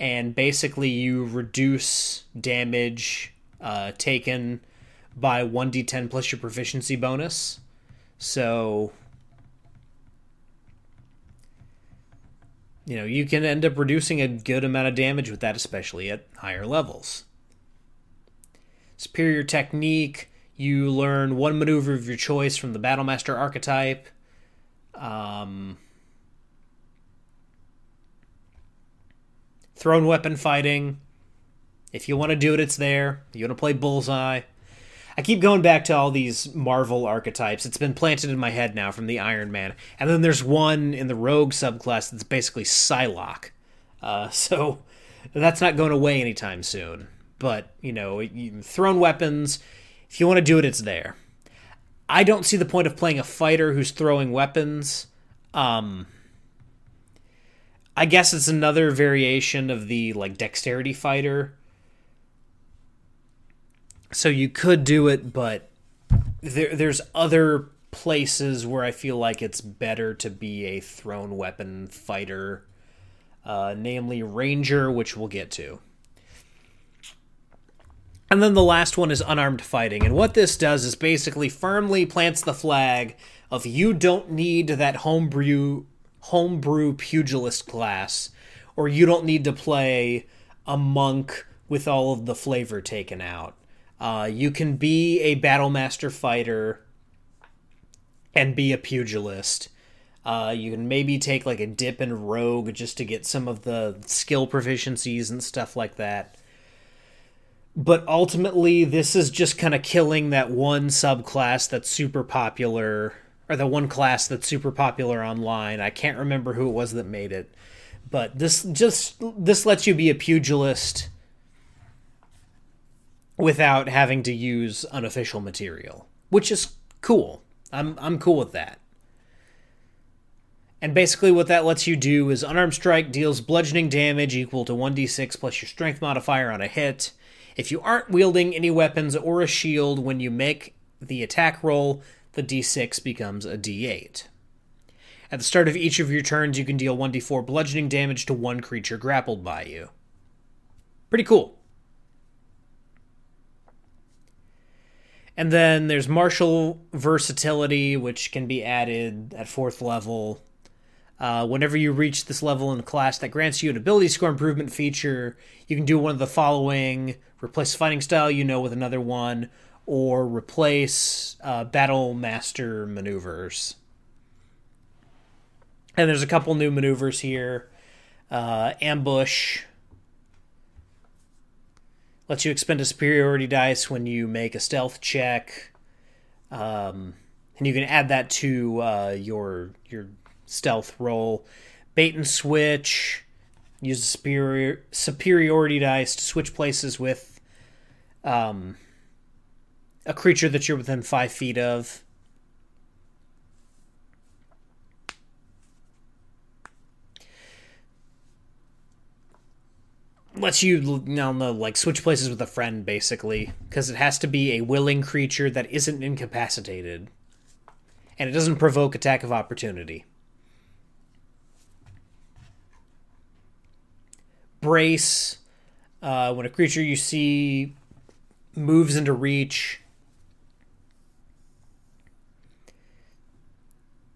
A: and basically you reduce damage uh, taken by 1d10 plus your proficiency bonus. So you know, you can end up reducing a good amount of damage with that, especially at higher levels. Superior technique, you learn one maneuver of your choice from the Battlemaster archetype. Um, thrown weapon fighting, If you want to do it, it's there. You want to play Bullseye. I keep going back to all these Marvel archetypes. It's been planted in my head now from the Iron Man. And then there's one in the Rogue subclass that's basically Psylocke. Uh, [LAUGHS] so that's not going away anytime soon. But, you know, thrown weapons, if you want to do it, it's there. I don't see the point of playing a fighter who's throwing weapons. Um, I guess it's another variation of the like dexterity fighter. So you could do it, but there there's other places where I feel like it's better to be a thrown weapon fighter, uh, namely Ranger, which we'll get to. And then the last one is unarmed fighting. And what this does is basically firmly plants the flag of you don't need that homebrew homebrew pugilist class, or you don't need to play a monk with all of the flavor taken out. Uh, you can be a battlemaster fighter and be a pugilist. Uh, you can maybe take like a dip in rogue just to get some of the skill proficiencies and stuff like that. But ultimately, this is just kind of killing that one subclass that's super popular or the one class that's super popular online. I can't remember who it was that made it, but this just this lets you be a pugilist without having to use unofficial material, which is cool. I'm I'm cool with that. And basically, what that lets you do is unarmed strike deals bludgeoning damage equal to 1d6 plus your strength modifier on a hit. If you aren't wielding any weapons or a shield when you make the attack roll, the d6 becomes a d8. At the start of each of your turns, you can deal 1d4 bludgeoning damage to one creature grappled by you. Pretty cool. And then there's martial versatility, which can be added at fourth level. Uh, whenever you reach this level in a class that grants you an ability score improvement feature, you can do one of the following replace fighting style you know with another one, or replace uh, Battle Master maneuvers. And there's a couple new maneuvers here. Uh, ambush lets you expend a superiority dice when you make a stealth check, um, and you can add that to uh, your your stealth roll. Bait and switch. Use a superior superiority dice to switch places with um, a creature that you're within five feet of. Lets you, you know, like switch places with a friend basically because it has to be a willing creature that isn't incapacitated and it doesn't provoke attack of opportunity brace uh, when a creature you see moves into reach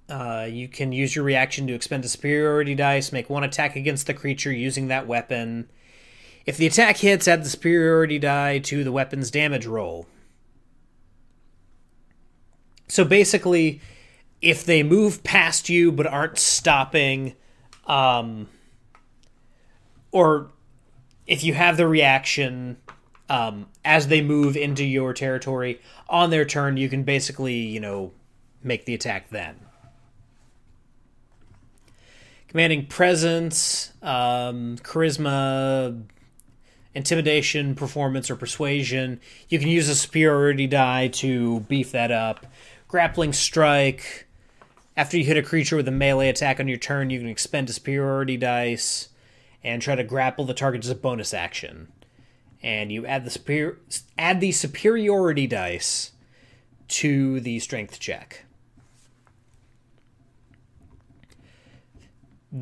A: Uh, you can use your reaction to expend a superiority dice, make one attack against the creature using that weapon. If the attack hits, add the superiority die to the weapon's damage roll. So basically, if they move past you but aren't stopping, um, or if you have the reaction um, as they move into your territory on their turn, you can basically, you know, make the attack then commanding presence, um, charisma, intimidation, performance, or persuasion. You can use a superiority die to beef that up. Grappling strike. After you hit a creature with a melee attack on your turn, you can expend a superiority dice and try to grapple the target as a bonus action. And you add the superior add the superiority dice to the strength check.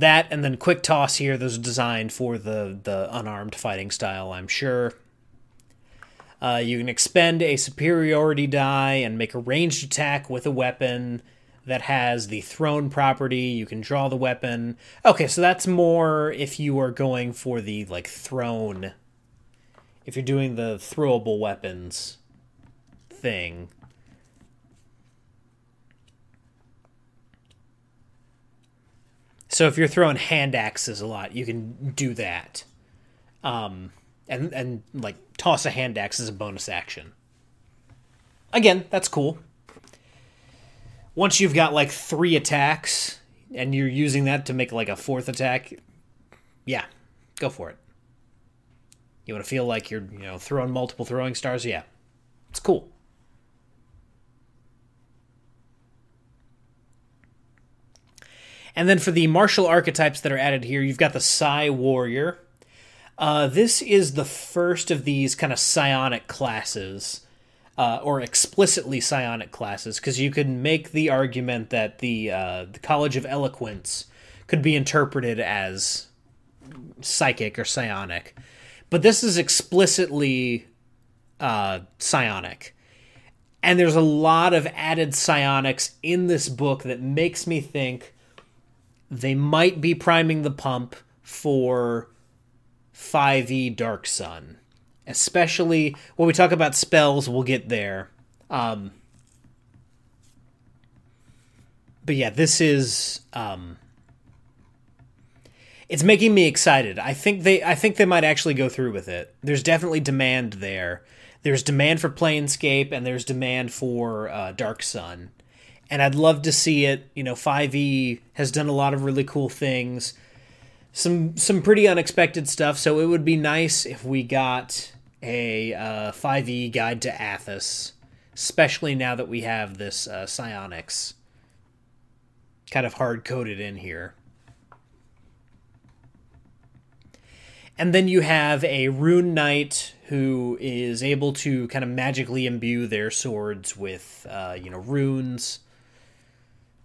A: That and then quick toss here those are designed for the the unarmed fighting style i'm sure. Uh, you can expend a superiority die and make a ranged attack with a weapon that has the thrown property. You can draw the weapon. Okay so that's more if you are going for the like thrown if you're doing the throwable weapons thing So if you're throwing hand axes a lot, you can do that. Um, and and like toss a hand axe as a bonus action. Again, that's cool. Once you've got like three attacks and you're using that to make like a fourth attack, yeah, go for it. You want to feel like you're, you know, throwing multiple throwing stars? Yeah. It's cool. And then for the martial archetypes that are added here, you've got the Psi Warrior. Uh, this is the first of these kind of psionic classes, uh, or explicitly psionic classes, because you could make the argument that the uh, the College of Eloquence could be interpreted as psychic or psionic, but this is explicitly uh, psionic. And there's a lot of added psionics in this book that makes me think they might be priming the pump for 5e Dark Sun. Especially when we talk about spells, we'll get there. Um, but yeah, this is um, it's making me excited. I think they I think they might actually go through with it. There's definitely demand there. There's demand for Planescape and there's demand for uh, Dark Sun and I'd love to see it. You know, 5e has done a lot of really cool things, some some pretty unexpected stuff. So it would be nice if we got a uh, 5e guide to Athas, especially now that we have this uh, psionics kind of hard coded in here. And then you have a rune knight who is able to kind of magically imbue their swords with, uh, you know, runes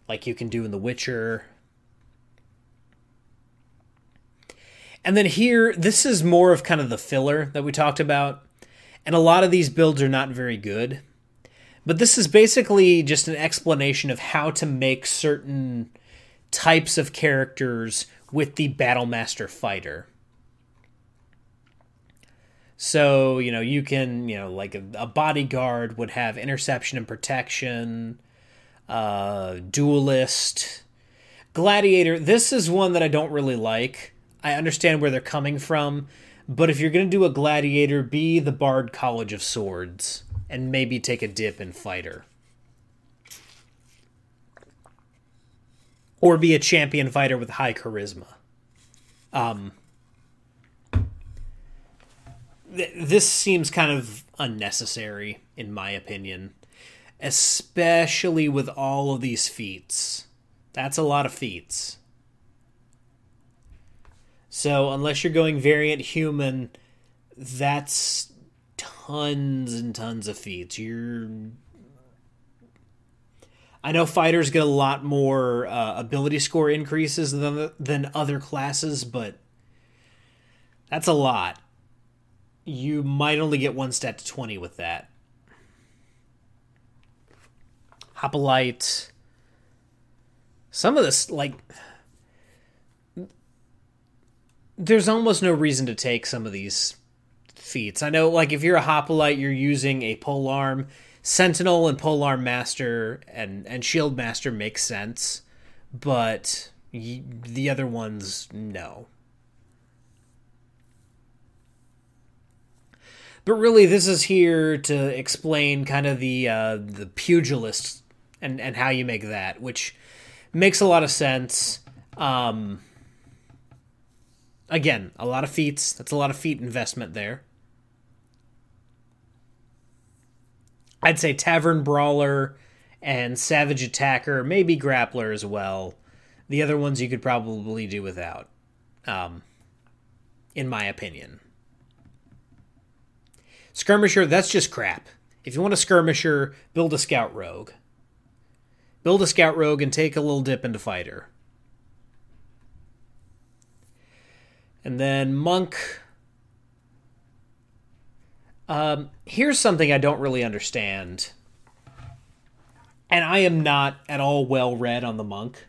A: like you can do in The Witcher. And then here, this is more of kind of the filler that we talked about. And a lot of these builds are not very good. But this is basically just an explanation of how to make certain types of characters with the Battlemaster fighter. So, you know, you can, you know, like a, a bodyguard would have interception and protection uh, Duelist, Gladiator. This is one that I don't really like. I understand where they're coming from, but if you're going to do a Gladiator, be the Bard College of Swords and maybe take a dip in Fighter. Or be a champion fighter with high charisma. Um, th- this seems kind of unnecessary, in my opinion especially with all of these feats. That's a lot of feats. So, unless you're going variant human, that's tons and tons of feats. You're. I know fighters get a lot more uh, ability score increases than than other classes, but that's a lot. You might only get one stat to 20 with that. Hoplite. Some of this, like, there's almost no reason to take some of these feats. I know, like, if you're a Hoplite, you're using a polearm. Sentinel and polearm master and and shield master makes sense, but y- the other ones no. But really, this is here to explain kind of the uh, the pugilist and and how you make that, which makes a lot of sense. Um, again, a lot of feats. That's a lot of feat investment there. I'd say Tavern Brawler and Savage Attacker, maybe Grappler as well. The other ones you could probably do without, um, in my opinion. Skirmisher, that's just crap. If you want a skirmisher, build a scout rogue build a scout rogue and take a little dip into fighter. And then monk. Um, here's something I don't really understand. And I am not at all well read on the monk.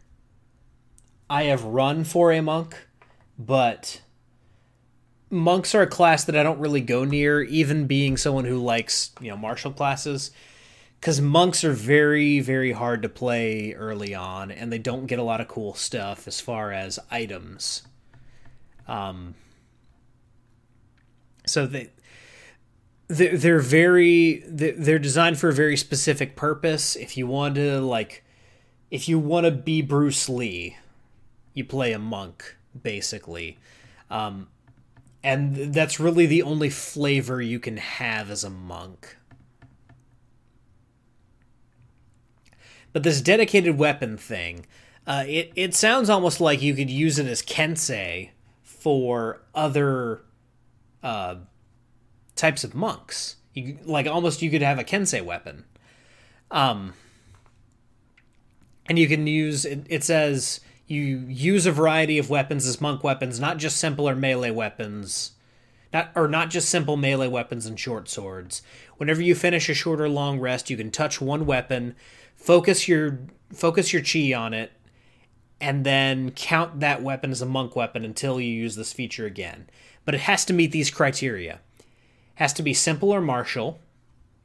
A: I have run for a monk, but monks are a class that I don't really go near, even being someone who likes, you know, martial classes because monks are very very hard to play early on and they don't get a lot of cool stuff as far as items um So they they're, very they're designed for a very specific purpose. If you want to like if you want to be Bruce Lee, you play a monk basically. Um, and that's really the only flavor you can have as a monk. But this dedicated weapon thing, uh, it it sounds almost like you could use it as kensei for other uh, types of monks. You like almost you could have a kensei weapon. Um, and you can use it, it says you use a variety of weapons as monk weapons, not just simple or melee weapons. Not, or not just simple melee weapons and short swords. Whenever you finish a short or long rest, you can touch one weapon, focus your focus your chi on it, and then count that weapon as a monk weapon until you use this feature again. But it has to meet these criteria. It has to be simple or martial.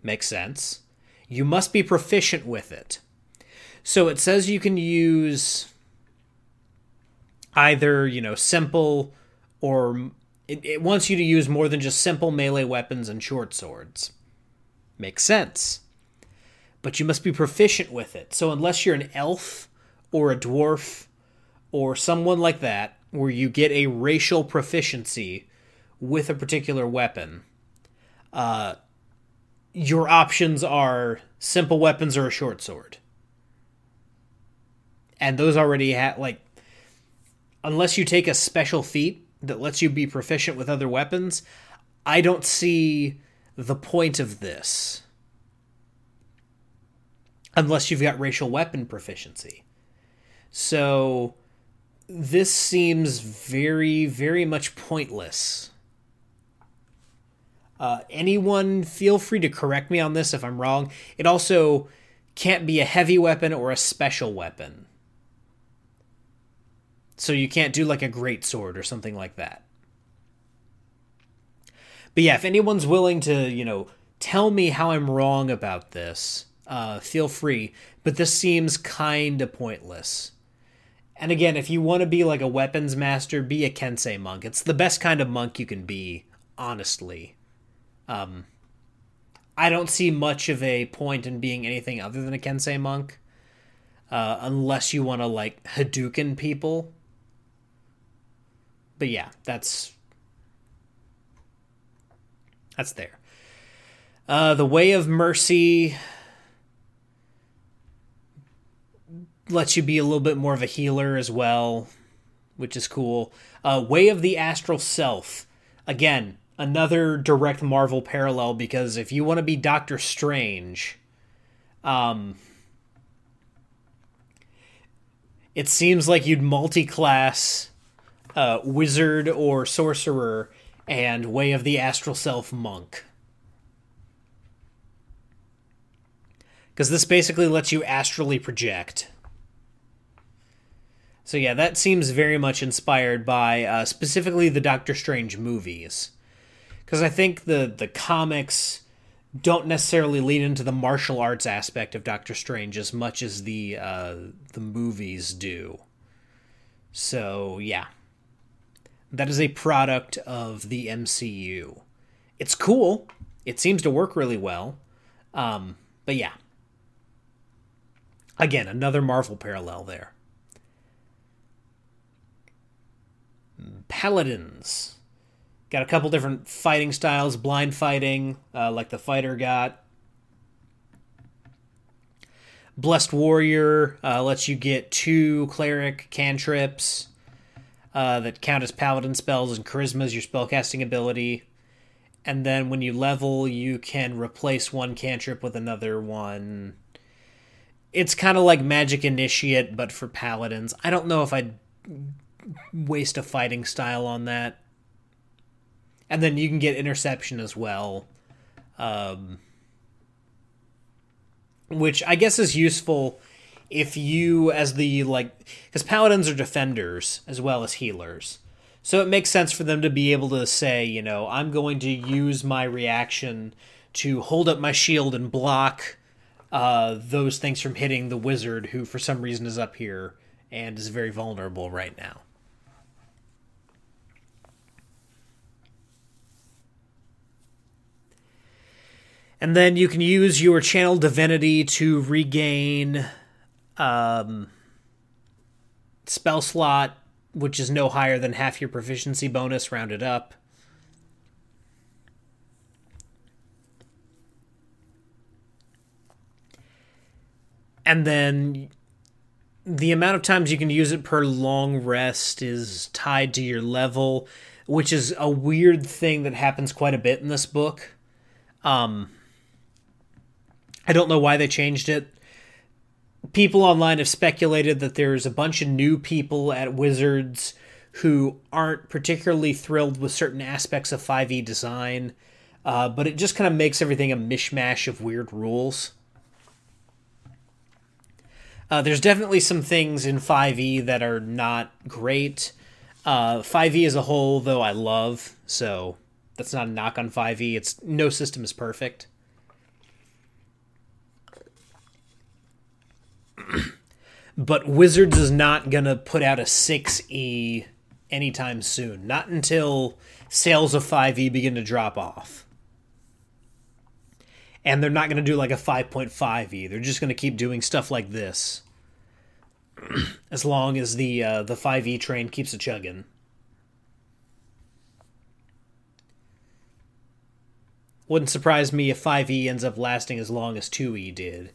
A: Makes sense. You must be proficient with it. So it says you can use either, you know, simple or it, it wants you to use more than just simple melee weapons and short swords. Makes sense. But you must be proficient with it. So unless you're an elf or a dwarf or someone like that, where you get a racial proficiency with a particular weapon, uh, your options are simple weapons or a short sword and those already have like unless you take a special feat that lets you be proficient with other weapons, I don't see the point of this. Unless you've got racial weapon proficiency. So this seems very, very much pointless. Uh, anyone, feel free to correct me on this if I'm wrong. It also can't be a heavy weapon or a special weapon. So you can't do like a great sword or something like that. But yeah, if anyone's willing to, you know, tell me how I'm wrong about this, uh, feel free. But this seems kind of pointless. And again, if you want to be like a weapons master, be a Kensei monk. It's the best kind of monk you can be, honestly. Um, I don't see much of a point in being anything other than a Kensei monk, uh, unless you want to like Hadouken people but yeah, that's that's there. Uh, the Way of Mercy lets you be a little bit more of a healer as well, which is cool. Uh, Way of the Astral Self, again, another direct Marvel parallel because if you want to be Doctor Strange, um, it seems like you'd multi-class uh, wizard or sorcerer and way of the astral self monk. Because this basically lets you astrally project. So yeah, that seems very much inspired by uh, specifically the Doctor Strange movies. Because I think the the comics don't necessarily lean into the martial arts aspect of Doctor Strange as much as the uh, the movies do. So yeah, that is a product of the MCU. It's cool. It seems to work really well. Um, but yeah. Again, another Marvel parallel there. Paladins. Got a couple different fighting styles, blind fighting, uh, like the fighter got. Blessed Warrior uh, lets you get two cleric cantrips uh, that count as paladin spells, and charisma is your spellcasting ability. And then when you level, you can replace one cantrip with another one. It's kind of like Magic Initiate, but for paladins. I don't know if I'd waste a fighting style on that. And then you can get Interception as well. Um, which I guess is useful if you as the like because paladins are defenders as well as healers so it makes sense for them to be able to say you know i'm going to use my reaction to hold up my shield and block uh, those things from hitting the wizard who for some reason is up here and is very vulnerable right now And then you can use your channel divinity to regain um, spell slot, which is no higher than half your proficiency bonus rounded up. And then the amount of times you can use it per long rest is tied to your level, which is a weird thing that happens quite a bit in this book. Um, I don't know why they changed it. People online have speculated that there's a bunch of new people at Wizards who aren't particularly thrilled with certain aspects of 5e design, uh, but it just kind of makes everything a mishmash of weird rules. Uh, there's definitely some things in 5e that are not great. Uh, 5e as a whole, though, I love, so that's not a knock on 5e. It's no system is perfect. [CLEARS THROAT] but Wizards is not gonna put out a 6e anytime soon. Not until sales of 5e begin to drop off. And they're not gonna do like a 5.5e. They're just gonna keep doing stuff like this. [CLEARS THROAT] as long as the uh, the 5e train keeps a chugging. Wouldn't surprise me if 5e ends up lasting as long as 2e did.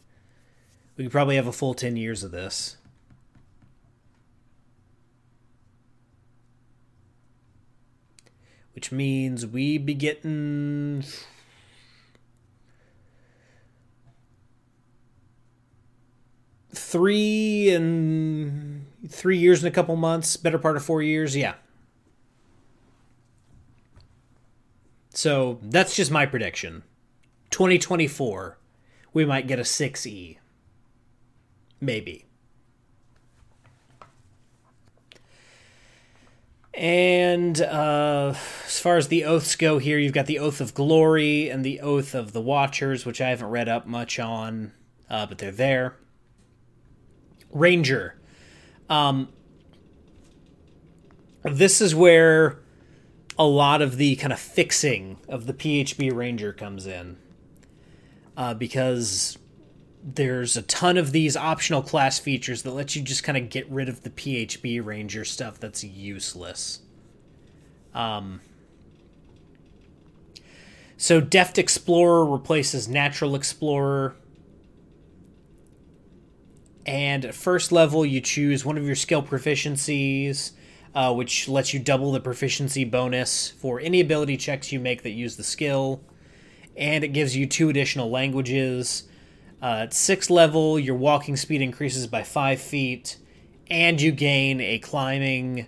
A: We could probably have a full 10 years of this. Which means we be getting three and three years and a couple months, better part of four years, yeah. So that's just my prediction. 2024, we might get a 6E. Maybe. And uh, as far as the oaths go here, you've got the Oath of Glory and the Oath of the Watchers, which I haven't read up much on, uh, but they're there. Ranger. Um, this is where a lot of the kind of fixing of the PHB Ranger comes in. Uh, because there's a ton of these optional class features that let you just kind of get rid of the PHB Ranger stuff that's useless. Um, so Deft Explorer replaces Natural Explorer. And at first level, you choose one of your skill proficiencies, uh, which lets you double the proficiency bonus for any ability checks you make that use the skill. And it gives you two additional languages uh, at sixth level, your walking speed increases by five feet, and you gain a climbing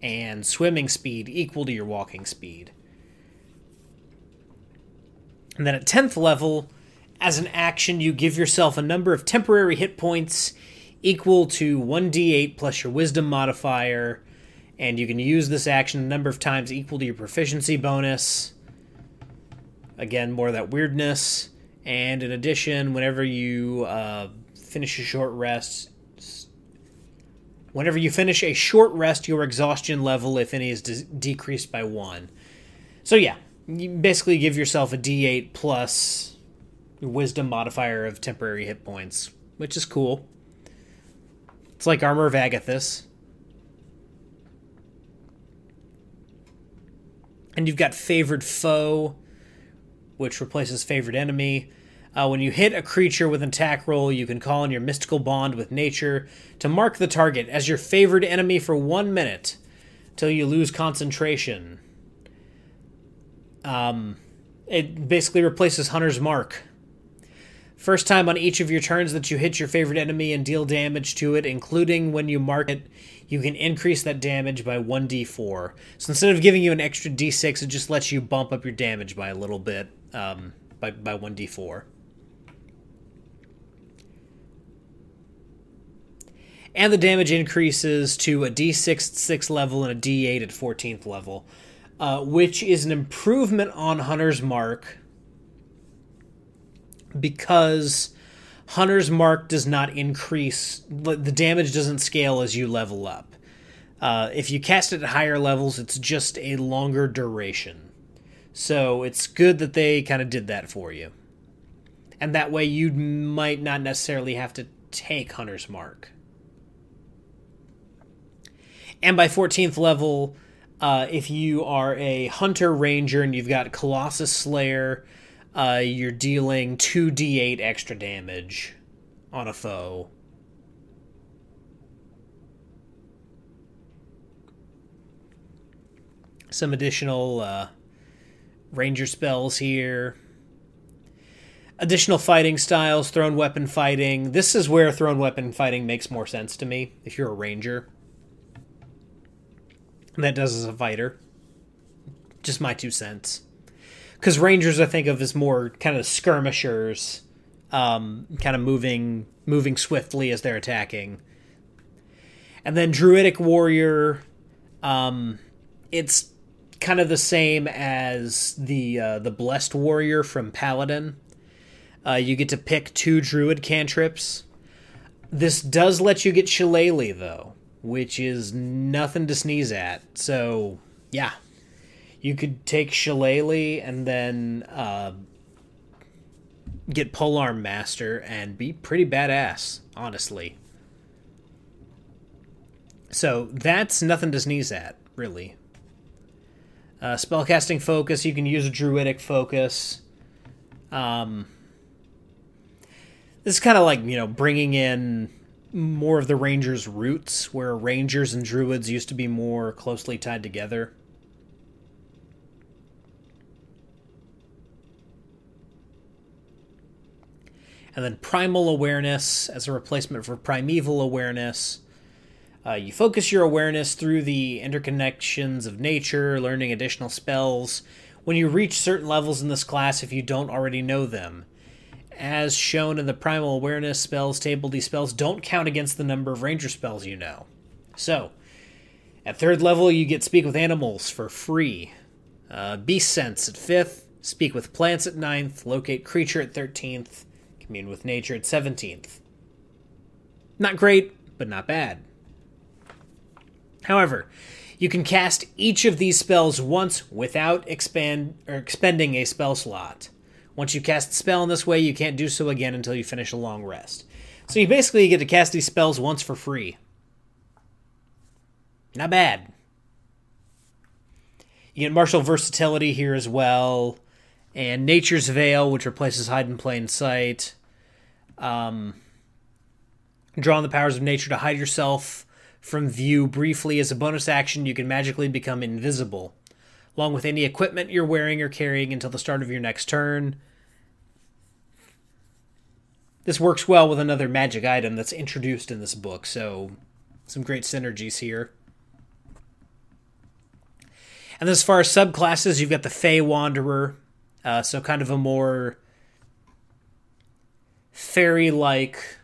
A: and swimming speed equal to your walking speed. And then at 10th level, as an action, you give yourself a number of temporary hit points equal to 1d8 plus your wisdom modifier, and you can use this action a number of times equal to your proficiency bonus. Again, more of that weirdness. And in addition, whenever you uh, finish a short rest, whenever you finish a short rest, your exhaustion level, if any, is de- decreased by one. So yeah, you basically give yourself a D8 plus wisdom modifier of temporary hit points, which is cool. It's like Armor of Agathys. And you've got Favored Foe, which replaces Favored Enemy. Uh, when you hit a creature with an attack roll, you can call on your mystical bond with nature to mark the target as your favored enemy for one minute till you lose concentration. Um, it basically replaces Hunter's Mark. First time on each of your turns that you hit your favorite enemy and deal damage to it, including when you mark it, you can increase that damage by 1d4. So instead of giving you an extra d6, it just lets you bump up your damage by a little bit um, by, by 1d4. And the damage increases to a d6 at 6th level and a d8 at 14th level, uh, which is an improvement on Hunter's Mark because Hunter's Mark does not increase, the damage doesn't scale as you level up. Uh, if you cast it at higher levels, it's just a longer duration. So it's good that they kind of did that for you. and that way you might not necessarily have to take Hunter's Mark. And by 14th level, uh, if you are a Hunter Ranger and you've got Colossus Slayer, uh, you're dealing 2d8 extra damage on a foe. Some additional uh, Ranger spells here. Additional fighting styles, thrown weapon fighting. This is where thrown weapon fighting makes more sense to me if you're a ranger. That does as a fighter. Just my two cents. Because rangers I think of as more kind of skirmishers, um, kind of moving moving swiftly as they're attacking. And then druidic warrior, um, it's kind of the same as the uh, the blessed warrior from Paladin. Uh, you get to pick two druid cantrips. This does let you get Shillelagh though, which is nothing to sneeze at. So yeah, you could take Shillelagh and then uh, get Polearm Master and be pretty badass, honestly. So that's nothing to sneeze at, really. Uh, spellcasting focus, you can use a druidic focus. Um, this is kind of like, you know, bringing in more of the Rangers' roots, where Rangers and Druids used to be more closely tied together. And then Primal Awareness as a replacement for Primeval Awareness. Uh, you focus your awareness through the interconnections of nature, learning additional spells when you reach certain levels in this class if you don't already know them. As shown in the Primal Awareness spells table, these spells don't count against the number of ranger spells you know. So, at third level, you get Speak with Animals for free. Uh, Beast Sense at fifth, Speak with Plants at ninth, Locate Creature at 13th, Commune with Nature at 17th. Not great, but not bad. However, you can cast each of these spells once without expand or expending a spell slot. Once you cast the spell in this way, you can't do so again until you finish a long rest. So you basically get to cast these spells once for free. Not bad. You get martial versatility here as well, and Nature's Veil, which replaces Hide in Plain Sight. Um, draw the powers of nature to hide yourself from view briefly as a bonus action, you can magically become invisible, along with any equipment you're wearing or carrying until the start of your next turn. This works well with another magic item that's introduced in this book, so some great synergies here. And as far as subclasses, you've got the Fey Wanderer, uh, so kind of a more fairy like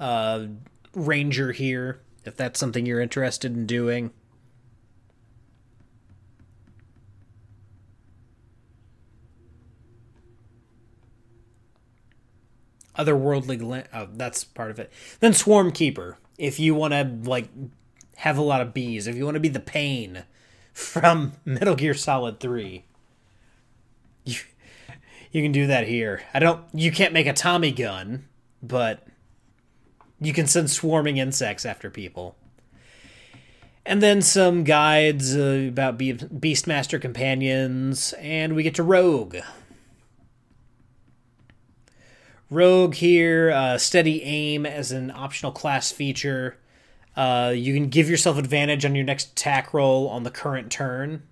A: uh, ranger here if that's something you're interested in doing. Otherworldly, oh, that's part of it. Then Swarm Keeper, if you want to like have a lot of bees, if you want to be the pain from [LAUGHS] Metal Gear Solid Three, you you can do that here. I don't. You can't make a Tommy gun, but you can send swarming insects after people. And then some guides uh, about Be- Beastmaster companions, and we get to Rogue. Rogue here, uh, steady aim as an optional class feature. Uh, you can give yourself advantage on your next attack roll on the current turn.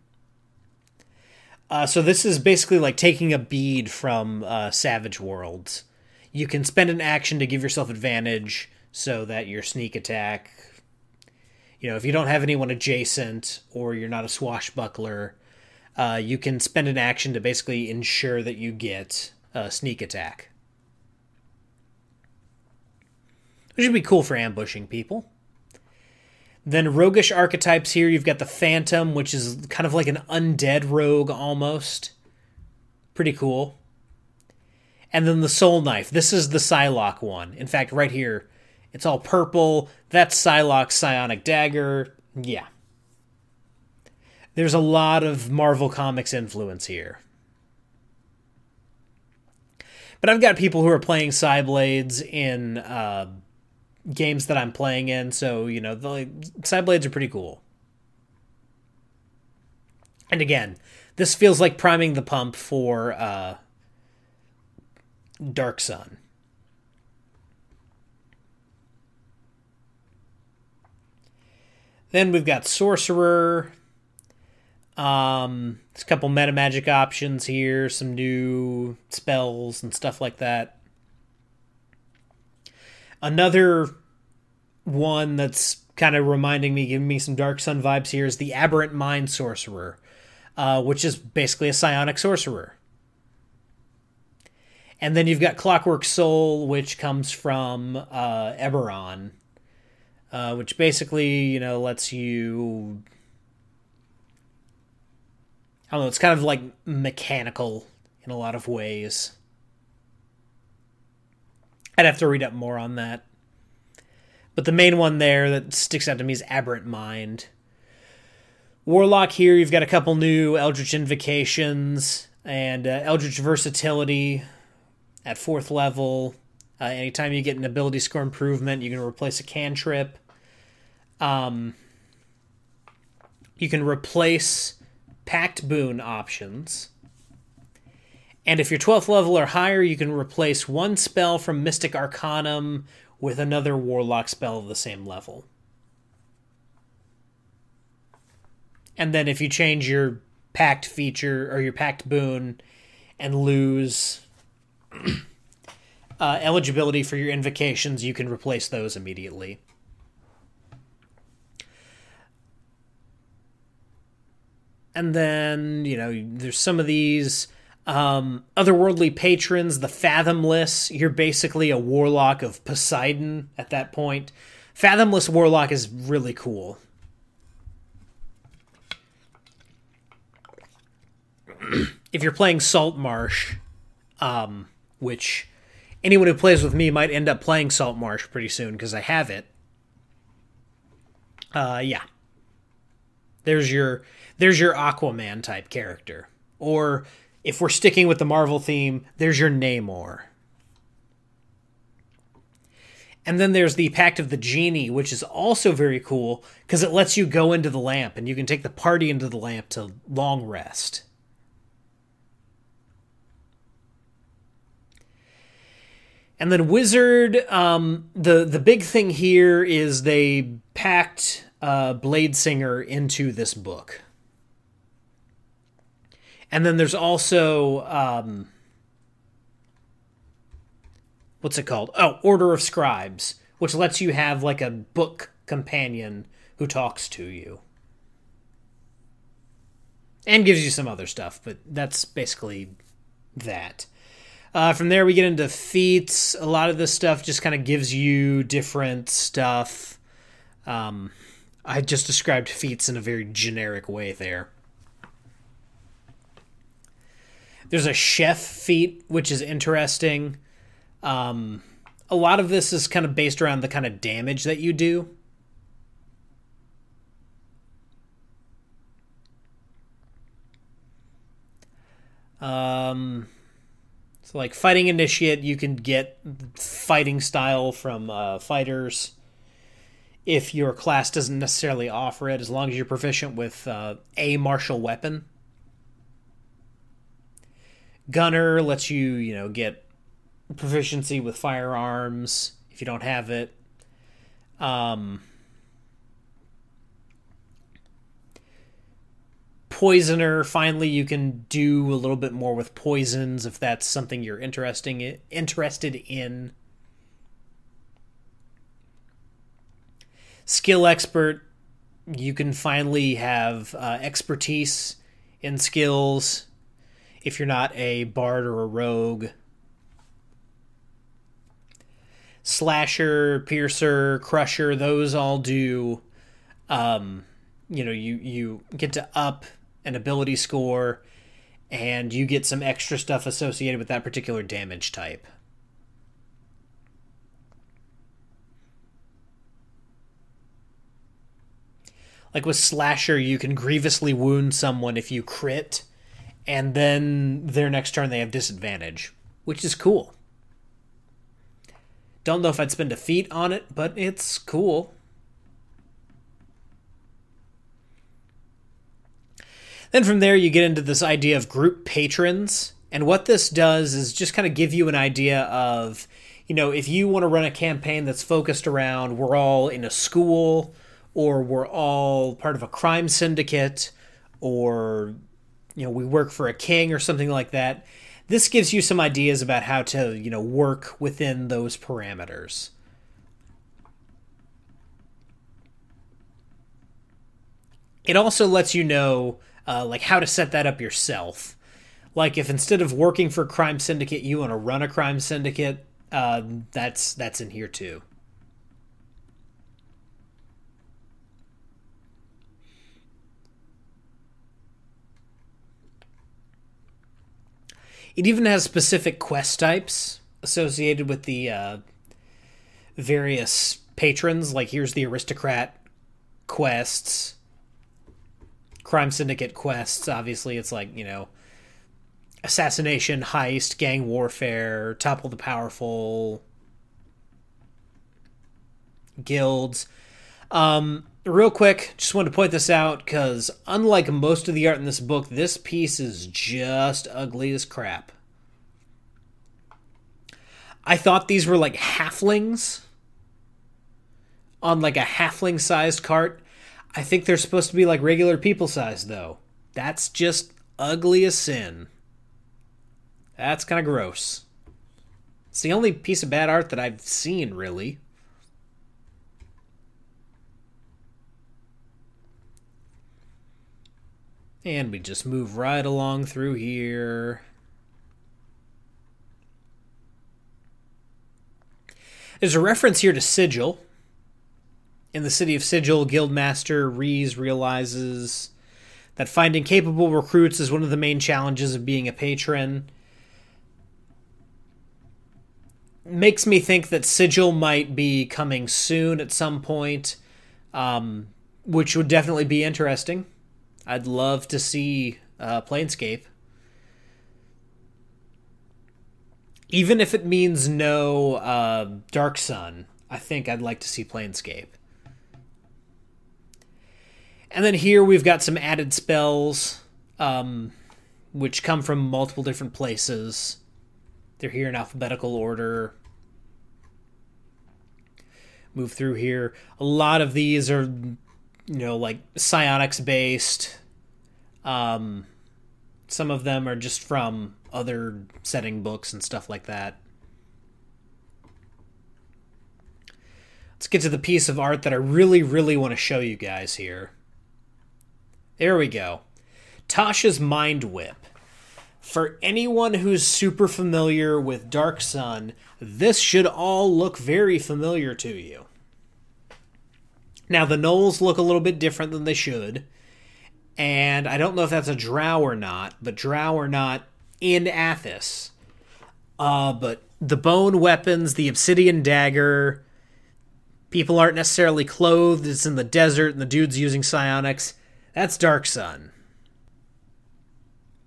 A: Uh, so this is basically like taking a bead from uh, Savage Worlds. You can spend an action to give yourself advantage so that your sneak attack, you know, if you don't have anyone adjacent or you're not a swashbuckler, uh, you can spend an action to basically ensure that you get a sneak attack. Which would be cool for ambushing people. Then roguish archetypes here, you've got the Phantom, which is kind of like an undead rogue almost. Pretty cool. And then the Soul Knife. This is the Psylocke one. In fact, right here, it's all purple. That's Psylocke's psionic dagger. Yeah. There's a lot of Marvel Comics influence here. But I've got people who are playing Psyblades in uh, games that I'm playing in, so you know the like, blades are pretty cool. And again, this feels like priming the pump for uh, Dark Sun. Then we've got Sorcerer. Um, there's a couple meta magic options here, some new spells and stuff like that. Another one that's kind of reminding me, giving me some Dark Sun vibes here is the Aberrant Mind Sorcerer, uh, which is basically a psionic sorcerer. And then you've got Clockwork Soul, which comes from uh, Eberron, uh, which basically, you know, lets you. I don't know, it's kind of like mechanical in a lot of ways. I'd have to read up more on that. But the main one there that sticks out to me is Aberrant Mind. Warlock here, you've got a couple new Eldritch Invocations and uh, Eldritch Versatility at fourth level. Uh, anytime you get an ability score improvement, you can replace a cantrip. Um, you can replace Pact Boon options. And if you're 12th level or higher, you can replace one spell from Mystic Arcanum with another Warlock spell of the same level. And then if you change your Pact feature or your Pact boon and lose [CLEARS THROAT] uh, eligibility for your invocations, you can replace those immediately. And then, you know, there's some of these um, otherworldly patrons, the Fathomless. You're basically a warlock of Poseidon at that point. Fathomless warlock is really cool. [CLEARS THROAT] if you're playing Saltmarsh, um, which anyone who plays with me might end up playing Saltmarsh pretty soon because I have it. Uh, yeah. There's your there's your Aquaman type character, or if we're sticking with the Marvel theme, there's your Namor. And then there's the Pact of the Genie, which is also very cool because it lets you go into the lamp and you can take the party into the lamp to long rest. And then Wizard, um, the the big thing here is they packed uh, Blade Singer into this book. And then there's also um, what's it called? Oh, Order of Scribes, which lets you have like a book companion who talks to you. And gives you some other stuff, but that's basically that. Uh, from there, we get into feats. A lot of this stuff just kind of gives you different stuff. Um, I just described feats in a very generic way there. There's a chef feat, which is interesting. Um, a lot of this is kind of based around the kind of damage that you do. Um, so, like fighting initiate, you can get fighting style from uh, fighters. If your class doesn't necessarily offer it, as long as you're proficient with uh, a martial weapon. Gunner lets you, you know, get proficiency with firearms if you don't have it. Um, poisoner finally you can do a little bit more with poisons if that's something you're interesting interested in skill expert you can finally have uh, expertise in skills if you're not a bard or a rogue slasher piercer crusher those all do um you know you you get to up an ability score, and you get some extra stuff associated with that particular damage type. Like with Slasher, you can grievously wound someone if you crit, and then their next turn they have disadvantage. which is cool. Don't know if I'd spend a feat on it, but it's cool. Then from there, you get into this idea of group patrons. And what this does is just kind of give you an idea of, you know, if you want to run a campaign that's focused around we're all in a school or we're all part of a crime syndicate or, you know, we work for a king or something like that, this gives you some ideas about how to, you know, work within those parameters. It also lets you know uh, like how to set that up yourself. Like if instead of working for a crime syndicate, you want to run a crime syndicate, uh, that's that's in here too. It even has specific quest types associated with the uh, various patrons. Like here's the aristocrat quests crime syndicate quests. Obviously, it's like, you know, assassination, heist, gang warfare, topple the powerful, guilds. Um, real quick, just wanted to point this out because unlike most of the art in this book, this piece is just ugly as crap. I thought these were like halflings on like a halfling sized cart I think they're supposed to be like regular people size, though. That's just ugly as sin. That's kind of gross. It's the only piece of bad art that I've seen, really. And we just move right along through here. There's a reference here to Sigil, in the city of Sigil, Guildmaster Rees realizes that finding capable recruits is one of the main challenges of being a patron. Makes me think that Sigil might be coming soon at some point, um, which would definitely be interesting. I'd love to see uh, Planescape. Even if it means no uh, Dark Sun, I think I'd like to see Planescape. And then here we've got some added spells, um, which come from multiple different places. They're here in alphabetical order. Move through here. A lot of these are, you know, like psionics based. Um, some of them are just from other setting books and stuff like that. Let's get to the piece of art that I really, really want to show you guys here. There we go. Tasha's Mind Whip. For anyone who's super familiar with Dark Sun, this should all look very familiar to you. Now, the Gnolls look a little bit different than they should, and I don't know if that's a drow or not, but drow or not in Athas. Uh, but the bone weapons, the obsidian dagger, people aren't necessarily clothed, it's in the desert, and the dude's using psionics that's Dark Sun.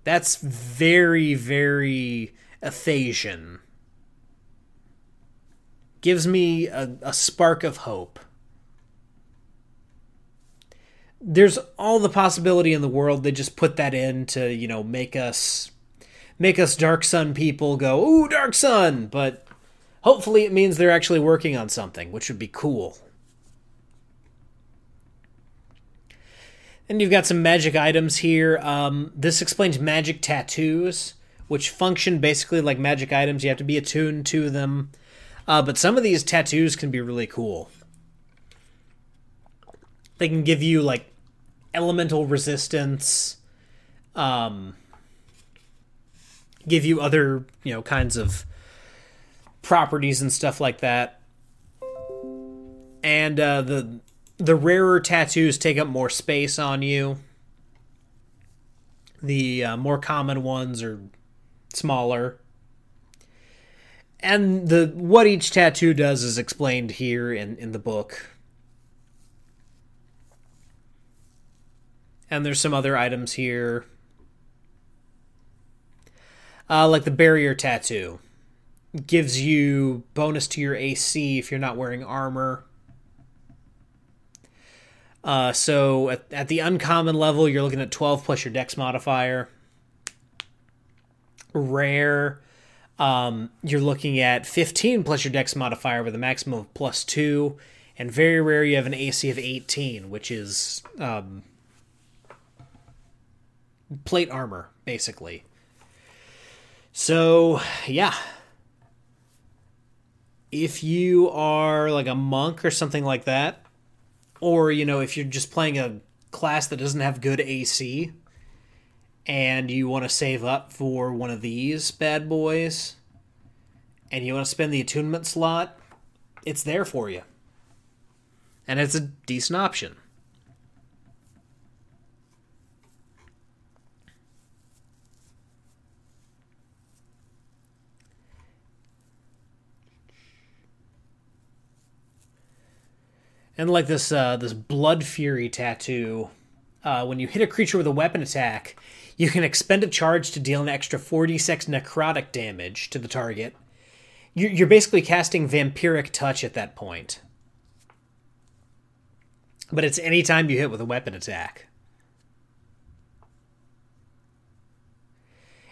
A: That's very, very Athasian. Gives me a, a spark of hope. There's all the possibility in the world they just put that in to, you know, make us make us Dark Sun people go, ooh, Dark Sun! But hopefully it means they're actually working on something, which would be cool. And you've got some magic items here. Um, this explains magic tattoos, which function basically like magic items. You have to be attuned to them. Uh, but some of these tattoos can be really cool. They can give you like elemental resistance, um, give you other you know kinds of properties and stuff like that. And uh, the the rarer tattoos take up more space on you. The uh, more common ones are smaller. And the what each tattoo does is explained here in, in the book. And there's some other items here. Uh, like the barrier tattoo. gives you bonus to your AC if you're not wearing armor. Uh, so at, at the uncommon level, you're looking at 12 plus your dex modifier. Rare, um, you're looking at 15 plus your dex modifier with a maximum of plus 2. And very rare, you have an AC of 18, which is um, plate armor, basically. So, yeah. If you are like a monk or something like that, or, you know, if you're just playing a class that doesn't have good AC and you want to save up for one of these bad boys and you want to spend the attunement slot, it's there for you. And it's a decent option. And like this uh, this blood fury tattoo, uh, when you hit a creature with a weapon attack, you can expend a charge to deal an extra 46 necrotic damage to the target. You're basically casting vampiric touch at that point. But it's any time you hit with a weapon attack.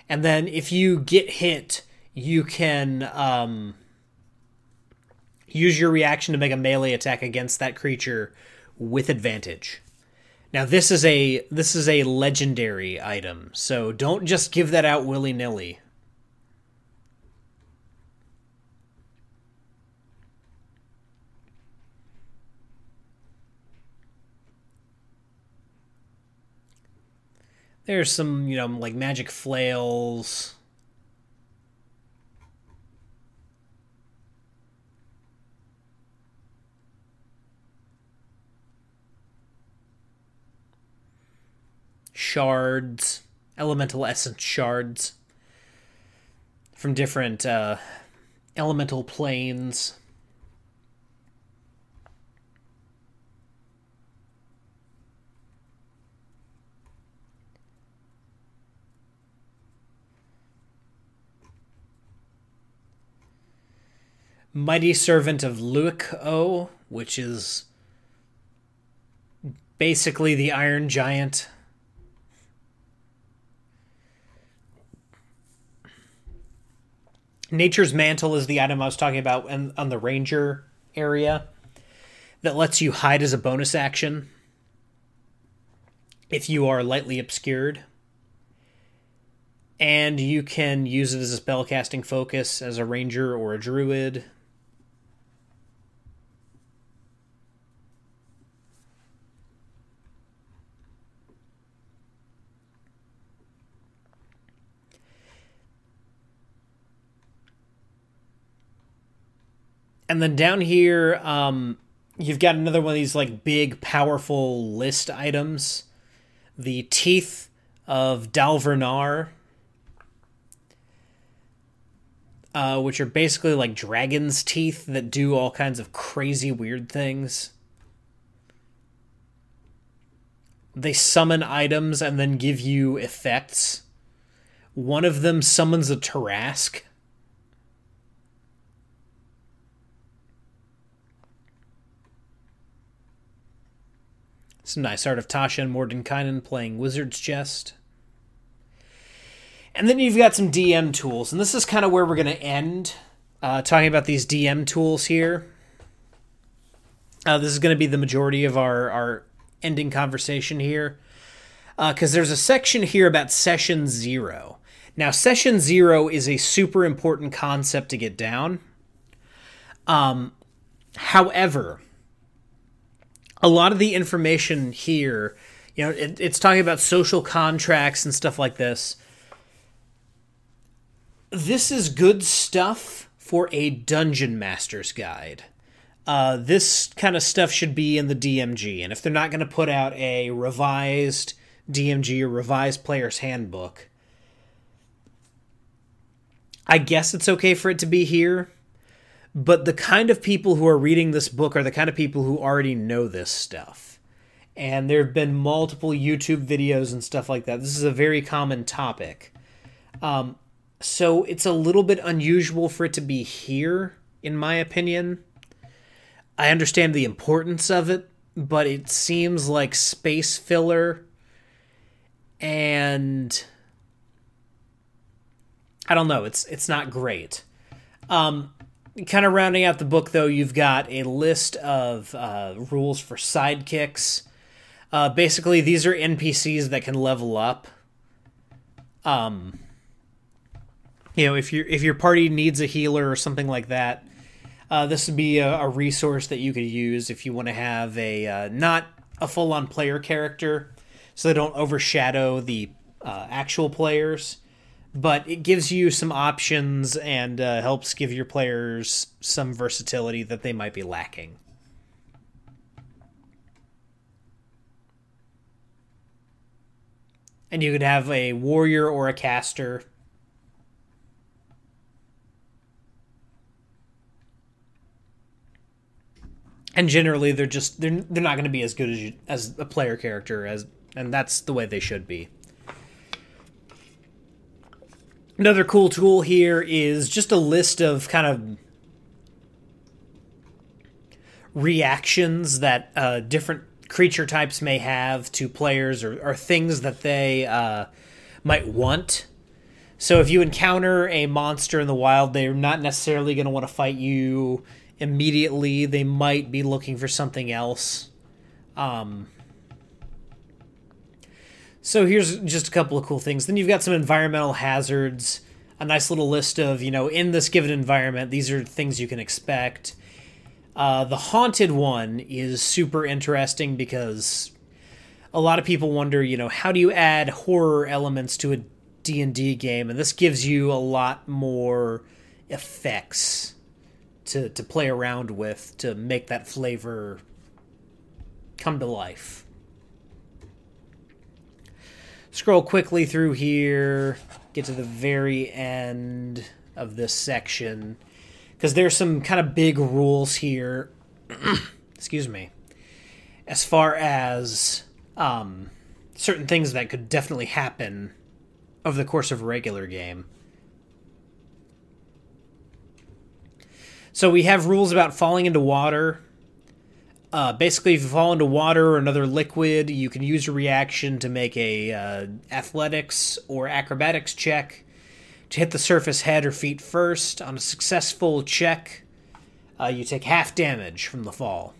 A: And then if you get hit, you can um, Use your reaction to make a melee attack against that creature with advantage. Now this is a this is a legendary item, so don't just give that out willy-nilly. There's some, you know, like magic flails. Shards, elemental essence shards from different uh, elemental planes. Mighty Servant of Leuk-o, which is basically the Iron Giant Nature's Mantle is the item I was talking about in, on the Ranger area that lets you hide as a bonus action if you are lightly obscured. And you can use it as a spellcasting focus as a ranger or a druid. And then down here, um, you've got another one of these like big, powerful list items. The teeth of Dahlver-Nar, uh, which are basically like dragon's teeth that do all kinds of crazy, weird things. They summon items and then give you effects. One of them summons a Tarrasque Some nice art of Tasha and Mordenkainen playing Wizard's Chest. And then you've got some DM tools, and this is kind of where we're going to end uh, talking about these DM tools here. Uh, this is going to be the majority of our, our ending conversation here. Because uh, there's a section here about session zero. Now, session zero is a super important concept to get down. Um, however, a lot of the information here, you know, it, it's talking about social contracts and stuff like this. This is good stuff for a dungeon master's guide. Uh, this kind of stuff should be in the DMG, and if they're not going to put out a revised DMG or revised player's handbook, I guess it's okay for it to be here but the kind of people who are reading this book are the kind of people who already know this stuff. And there have been multiple YouTube videos and stuff like that. This is a very common topic. Um, So it's a little bit unusual for it to be here, in my opinion. I understand the importance of it, but it seems like space filler and I don't know, it's it's not great. Um kind of rounding out the book though, you've got a list of uh, rules for sidekicks. Uh, basically, these are NPCs that can level up. Um, you know, if your if your party needs a healer or something like that, uh, this would be a, a, resource that you could use if you want to have a uh, not a full on player character, so they don't overshadow the uh, actual players but it gives you some options and uh, helps give your players some versatility that they might be lacking. And you could have a warrior or a caster. And generally, they're just they're they're not going to be as good as you, as a player character as, and that's the way they should be. Another cool tool here is just a list of kind of reactions that uh, different creature types may have to players or, or things that they uh, might want. So if you encounter a monster in the wild, they're not necessarily going to want to fight you immediately. They might be looking for something else. Um, so here's just a couple of cool things. Then you've got some environmental hazards, a nice little list of, you know, in this given environment, these are things you can expect. Uh, the haunted one is super interesting because a lot of people wonder, you know, how do you add horror elements to a D&D game? And this gives you a lot more effects to, to play around with to make that flavor come to life scroll quickly through here, get to the very end of this section, because there's some kind of big rules here. [CLEARS THROAT] Excuse me. As far as um, certain things that could definitely happen over the course of a regular game. So we have rules about falling into water, uh, basically, if you fall into water or another liquid, you can use a reaction to make a uh, athletics or acrobatics check to hit the surface head or feet first. On a successful check, uh, you take half damage from the fall.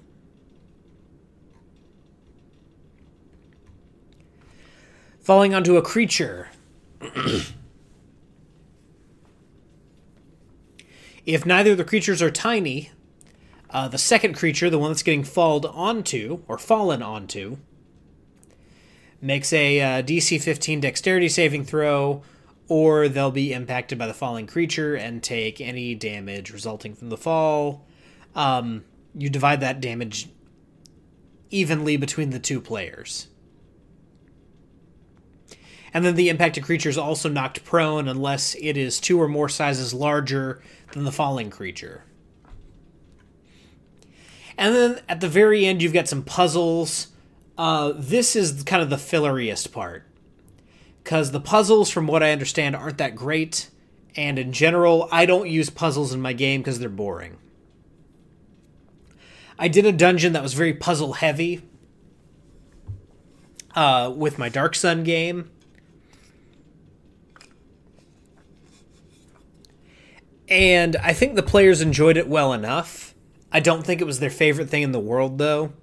A: Falling onto a creature. [CLEARS THROAT] if neither of the creatures are tiny, uh, the second creature, the one that's getting falled onto, or fallen onto, makes a uh, DC 15 dexterity saving throw, or they'll be impacted by the falling creature and take any damage resulting from the fall. Um, you divide that damage evenly between the two players. And then the impacted creature is also knocked prone unless it is two or more sizes larger than the falling creature. And then at the very end, you've got some puzzles. Uh, this is kind of the filleriest part. Because the puzzles, from what I understand, aren't that great. And in general, I don't use puzzles in my game because they're boring. I did a dungeon that was very puzzle heavy uh, with my Dark Sun game. And I think the players enjoyed it well enough I don't think it was their favorite thing in the world, though.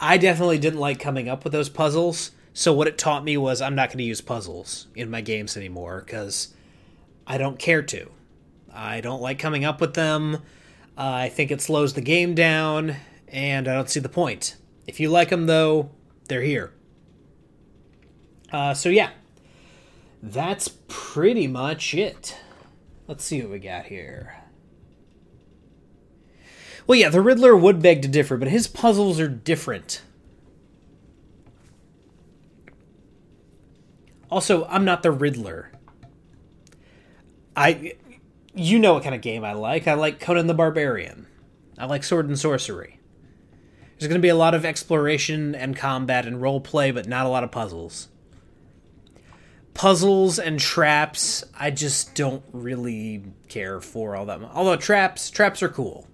A: I definitely didn't like coming up with those puzzles. So what it taught me was I'm not going to use puzzles in my games anymore because I don't care to. I don't like coming up with them. Uh, I think it slows the game down, and I don't see the point. If you like them, though, they're here. Uh, so yeah, that's pretty much it. Let's see what we got here. Well, yeah, the Riddler would beg to differ, but his puzzles are different. Also, I'm not the Riddler. I you know what kind of game I like. I like Conan the Barbarian. I like sword and sorcery. There's going to be a lot of exploration and combat and role play, but not a lot of puzzles. puzzles and traps, I just don't really care for all that much. Although traps, traps are cool.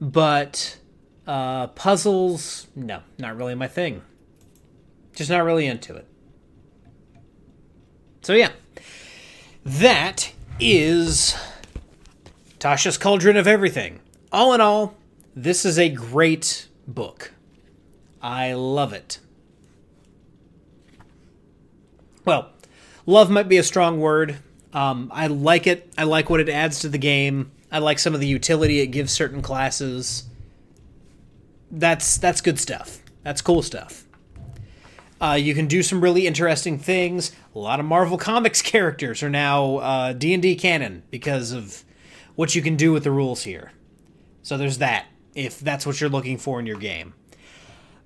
A: But uh, puzzles, no, not really my thing. Just not really into it. So yeah, that is Tasha's Cauldron of Everything. All in all, this is a great book. I love it. Well, love might be a strong word. Um, I like it. I like what it adds to the game. I like some of the utility it gives certain classes. That's that's good stuff. That's cool stuff. Uh, you can do some really interesting things. A lot of Marvel Comics [LAUGHS] characters are now uh, D and D canon because of what you can do with the rules here. So there's that. If that's what you're looking for in your game.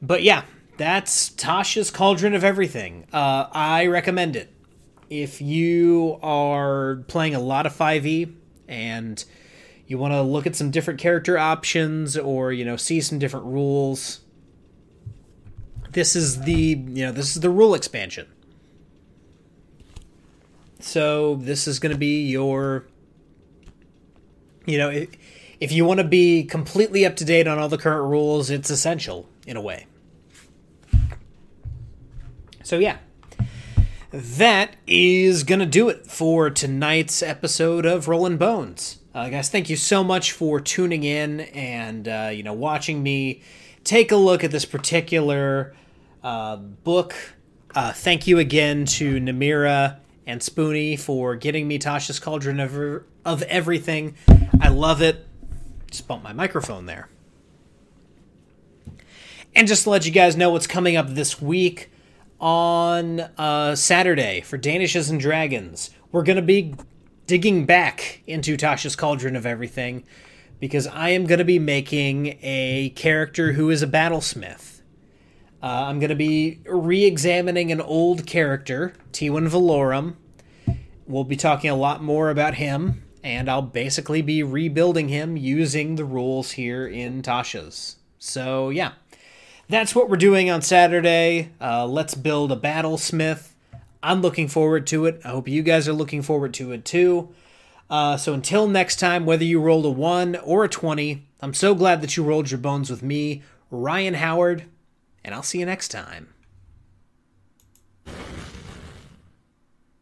A: But yeah, that's Tasha's Cauldron of Everything. Uh, I recommend it. If you are playing a lot of 5e and you want to look at some different character options or, you know, see some different rules, this is the, you know, this is the rule expansion. So this is going to be your, you know, if, if you want to be completely up to date on all the current rules, it's essential in a way. So, yeah, that is going to do it for tonight's episode of Rolling Bones. Uh, guys, thank you so much for tuning in and, uh, you know, watching me take a look at this particular uh, book. Uh, thank you again to Namira and Spoony for getting me Tasha's Cauldron of, of Everything. I love it. Just bumped my microphone there. And just to let you guys know what's coming up this week, on uh, Saturday for Danishes and Dragons. We're going to be digging back into Tasha's Cauldron of Everything because I am going to be making a character who is a battlesmith. Uh, I'm going to be re examining an old character, T1 Valorum. We'll be talking a lot more about him, and I'll basically be rebuilding him using the rules here in Tasha's. So, yeah that's what we're doing on Saturday. Uh, let's build a battlesmith. I'm looking forward to it. I hope you guys are looking forward to it too. Uh, so until next time, whether you rolled a 1 or a 20, I'm so glad that you rolled your bones with me, Ryan Howard, and I'll see you next time.